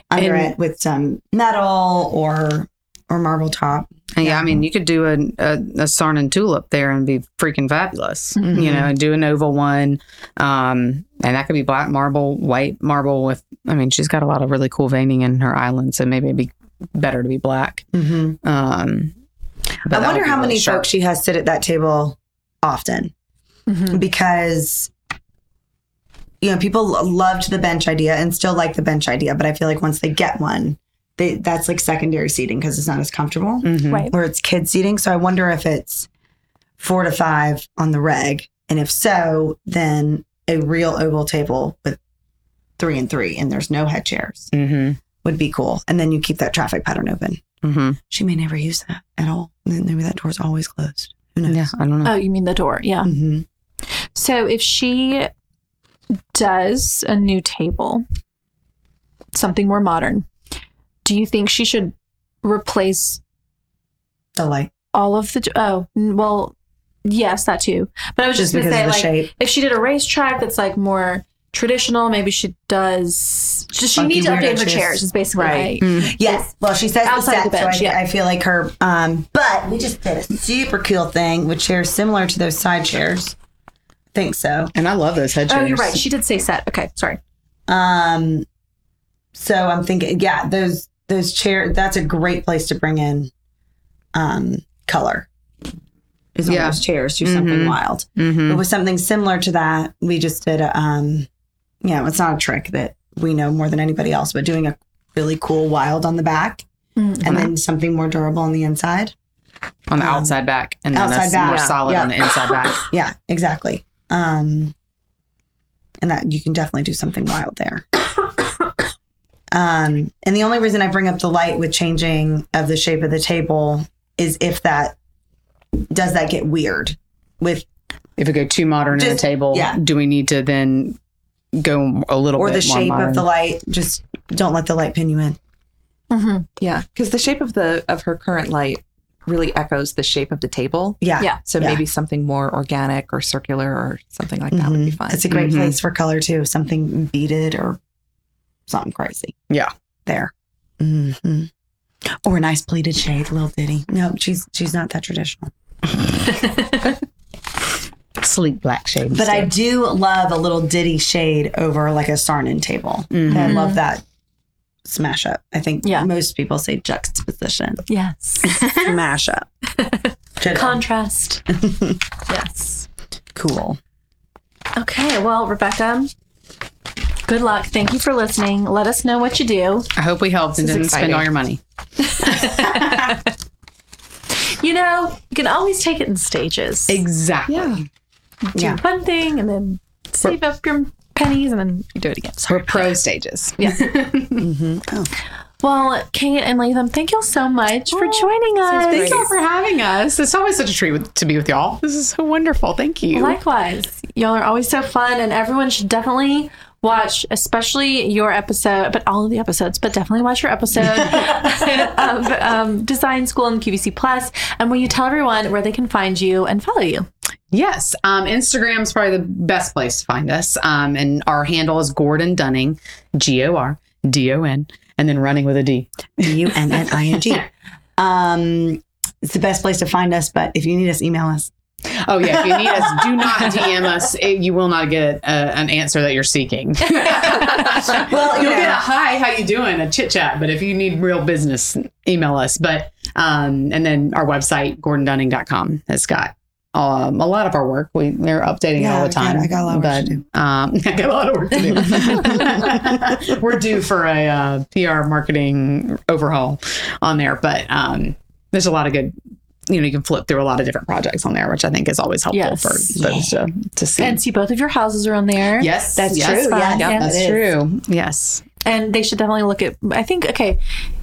under And- it with some metal or or marble top. And yeah, I mean, you could do a, a, a Saarinen Tulip there and be freaking fabulous, Mm-hmm. you know, and do an oval one. Um, and that could be black marble, white marble with, I mean, she's got a lot of really cool veining in her island. So maybe it'd be better to be black. Mm-hmm. Um, but I wonder how really many sharp. folks she has sit at that table often. Mhm. because you know people loved the bench idea and still like the bench idea but i feel like once they get one they, that's like secondary seating because it's not as comfortable. Mhm. Right. Where it's kid seating. So I wonder if it's four to five on the reg, and if so, then a real oval table with three and three, and there's no head chairs Mhm. would be cool. And then you keep that traffic pattern open. Mhm. She may never use that at all. Then Maybe that door's always closed. Who knows? Yeah, I don't know. Oh, you mean the door? Yeah. Mhm. So if she does a new table, something more modern, do you think she should replace The light, all of the? Oh, well, yes, that too. But I was just just, because gonna of say, the like, shape. if she did a racetrack that's like more traditional, maybe she does. Does she Funky need to update her chairs. chairs? Is basically Right. my- Mm. Yes. Well, she says Outside the the bench, so I, yeah. I feel like her. Um, but we just did a super cool thing with chairs similar to those side chairs. I think so. And I love those head chairs. Oh, you're right. She did say set. Okay, sorry. Um, so I'm thinking, yeah, those those chairs. That's a great place to bring in, um, color. Is on Yeah. those chairs do something Mhm. wild. Mhm. But with something similar to that, we just did a, um, yeah, it's not a trick that we know more than anybody else, but doing a really cool wild on the back Mm. and then something more durable on the inside. on the Um, outside back, and then outside that's back. more Yeah. solid Yeah. on the inside back. Yeah, exactly. Um, and that you can definitely do something wild there. um, and the only reason I bring up the light with changing of the shape of the table is if that does that get weird with If we go too modern in the table, yeah. do we need to then go a little or bit the shape modern? of the light. Just don't let the light pin you in. Mm-hmm. Yeah, because the shape of the of her current light really echoes the shape of the table. Yeah, Yeah. So Yeah. maybe something more organic or circular or something like that would be Mhm. fun. It's a great Mhm. place for color too. Something beaded or something crazy. Yeah. there. hmm Or a nice pleated shade, little ditty. No, she's she's not that traditional. sleek black shade. But I do love a little ditty shade over like a Saarinen table. I love that smash up. I think Yeah. most people say juxtaposition. Yes. smash up. Contrast. yes. cool. Okay. Well, Rebecca, good luck. Thank you for listening. Let us know what you do. I hope we helped and This is didn't spend all your money. You know, you can always take it in stages. Exactly. Yeah. Do Yeah. one thing and then save up your pennies and then you do it again. We're pro stages. hmm Oh, Well, Cate and Lathem, thank you all so much for joining us. Thank y'all for having us. It's always such a treat with, to be with y'all. This is so wonderful. Thank you. Likewise, y'all are always so fun, and everyone should definitely watch, especially your episode, but all of the episodes, but definitely watch your episode of um, Design School and QVC Plus. And will you tell everyone where they can find you and follow you? Yes, um, is probably the best place to find us. Um, and our handle is Gordon Dunning, G O R D O N, and then running with a D. U N N I N G. Um, it's the best place to find us, but if you need us, email us. Oh yeah, if you need us, do not DM us. You will not get a, an answer that you're seeking. well, you'll get a hi, how you doing, a chit chat. But if you need real business, email us. But um, and then our website, gordondunning.com, has got um, a lot of our work. We they're updating Yeah, all the time. I got a lot of work to do. Um, I got a lot of work to do. We're due for a uh, PR marketing overhaul on there, but um, there's a lot of good. You know, you can flip through a lot of different projects on there, which I think is always helpful Yes. for those to, to see. And see, both of your houses are on there. yes, That's yes, true. fun. Yeah, Yeah, That's true. Yes. And they should definitely look at, I think, okay,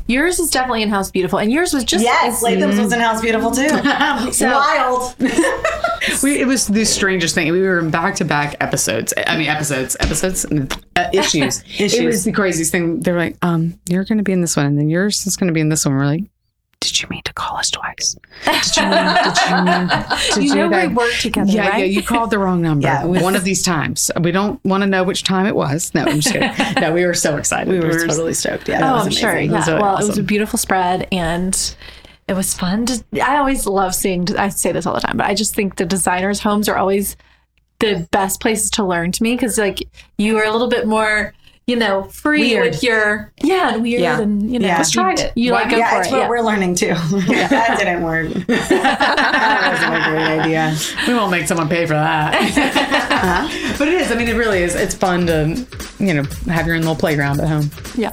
yours is definitely in house beautiful, and yours was just. Yes, Lathem's was in House Beautiful too. So- Wild. We, it was the strangest thing. We were in back to back episodes. I mean, episodes, episodes, uh, issues. It was the craziest thing. They're like, um, you're going to be in this one, and then yours is going to be in this one. We're like, did you mean to call us twice? Did you mean? Did you mean? To You know that? we work together, Yeah, right? yeah. You called the wrong number. Yeah, was- one of these times. We don't want to know which time it was. No, I'm just kidding. no, we were so excited. We were totally stoked. Yeah, Oh, was I'm sure. amazing. It Yeah. was really well, it was a beautiful spread and it was fun. To, I always love seeing, I say this all the time, but I just think the designers' homes are always the best places to learn to me because, like, you are a little bit more, you know, free Weird. with your, yeah, and weird. Yeah. And, you know, Yeah. Let's try it. You Why like go yeah, for it's it. what yeah. we're learning too. that didn't work. that wasn't a great idea. We won't make someone pay for that. But it is. I mean, it really is. It's fun to, you know, have your own little playground at home. Yeah.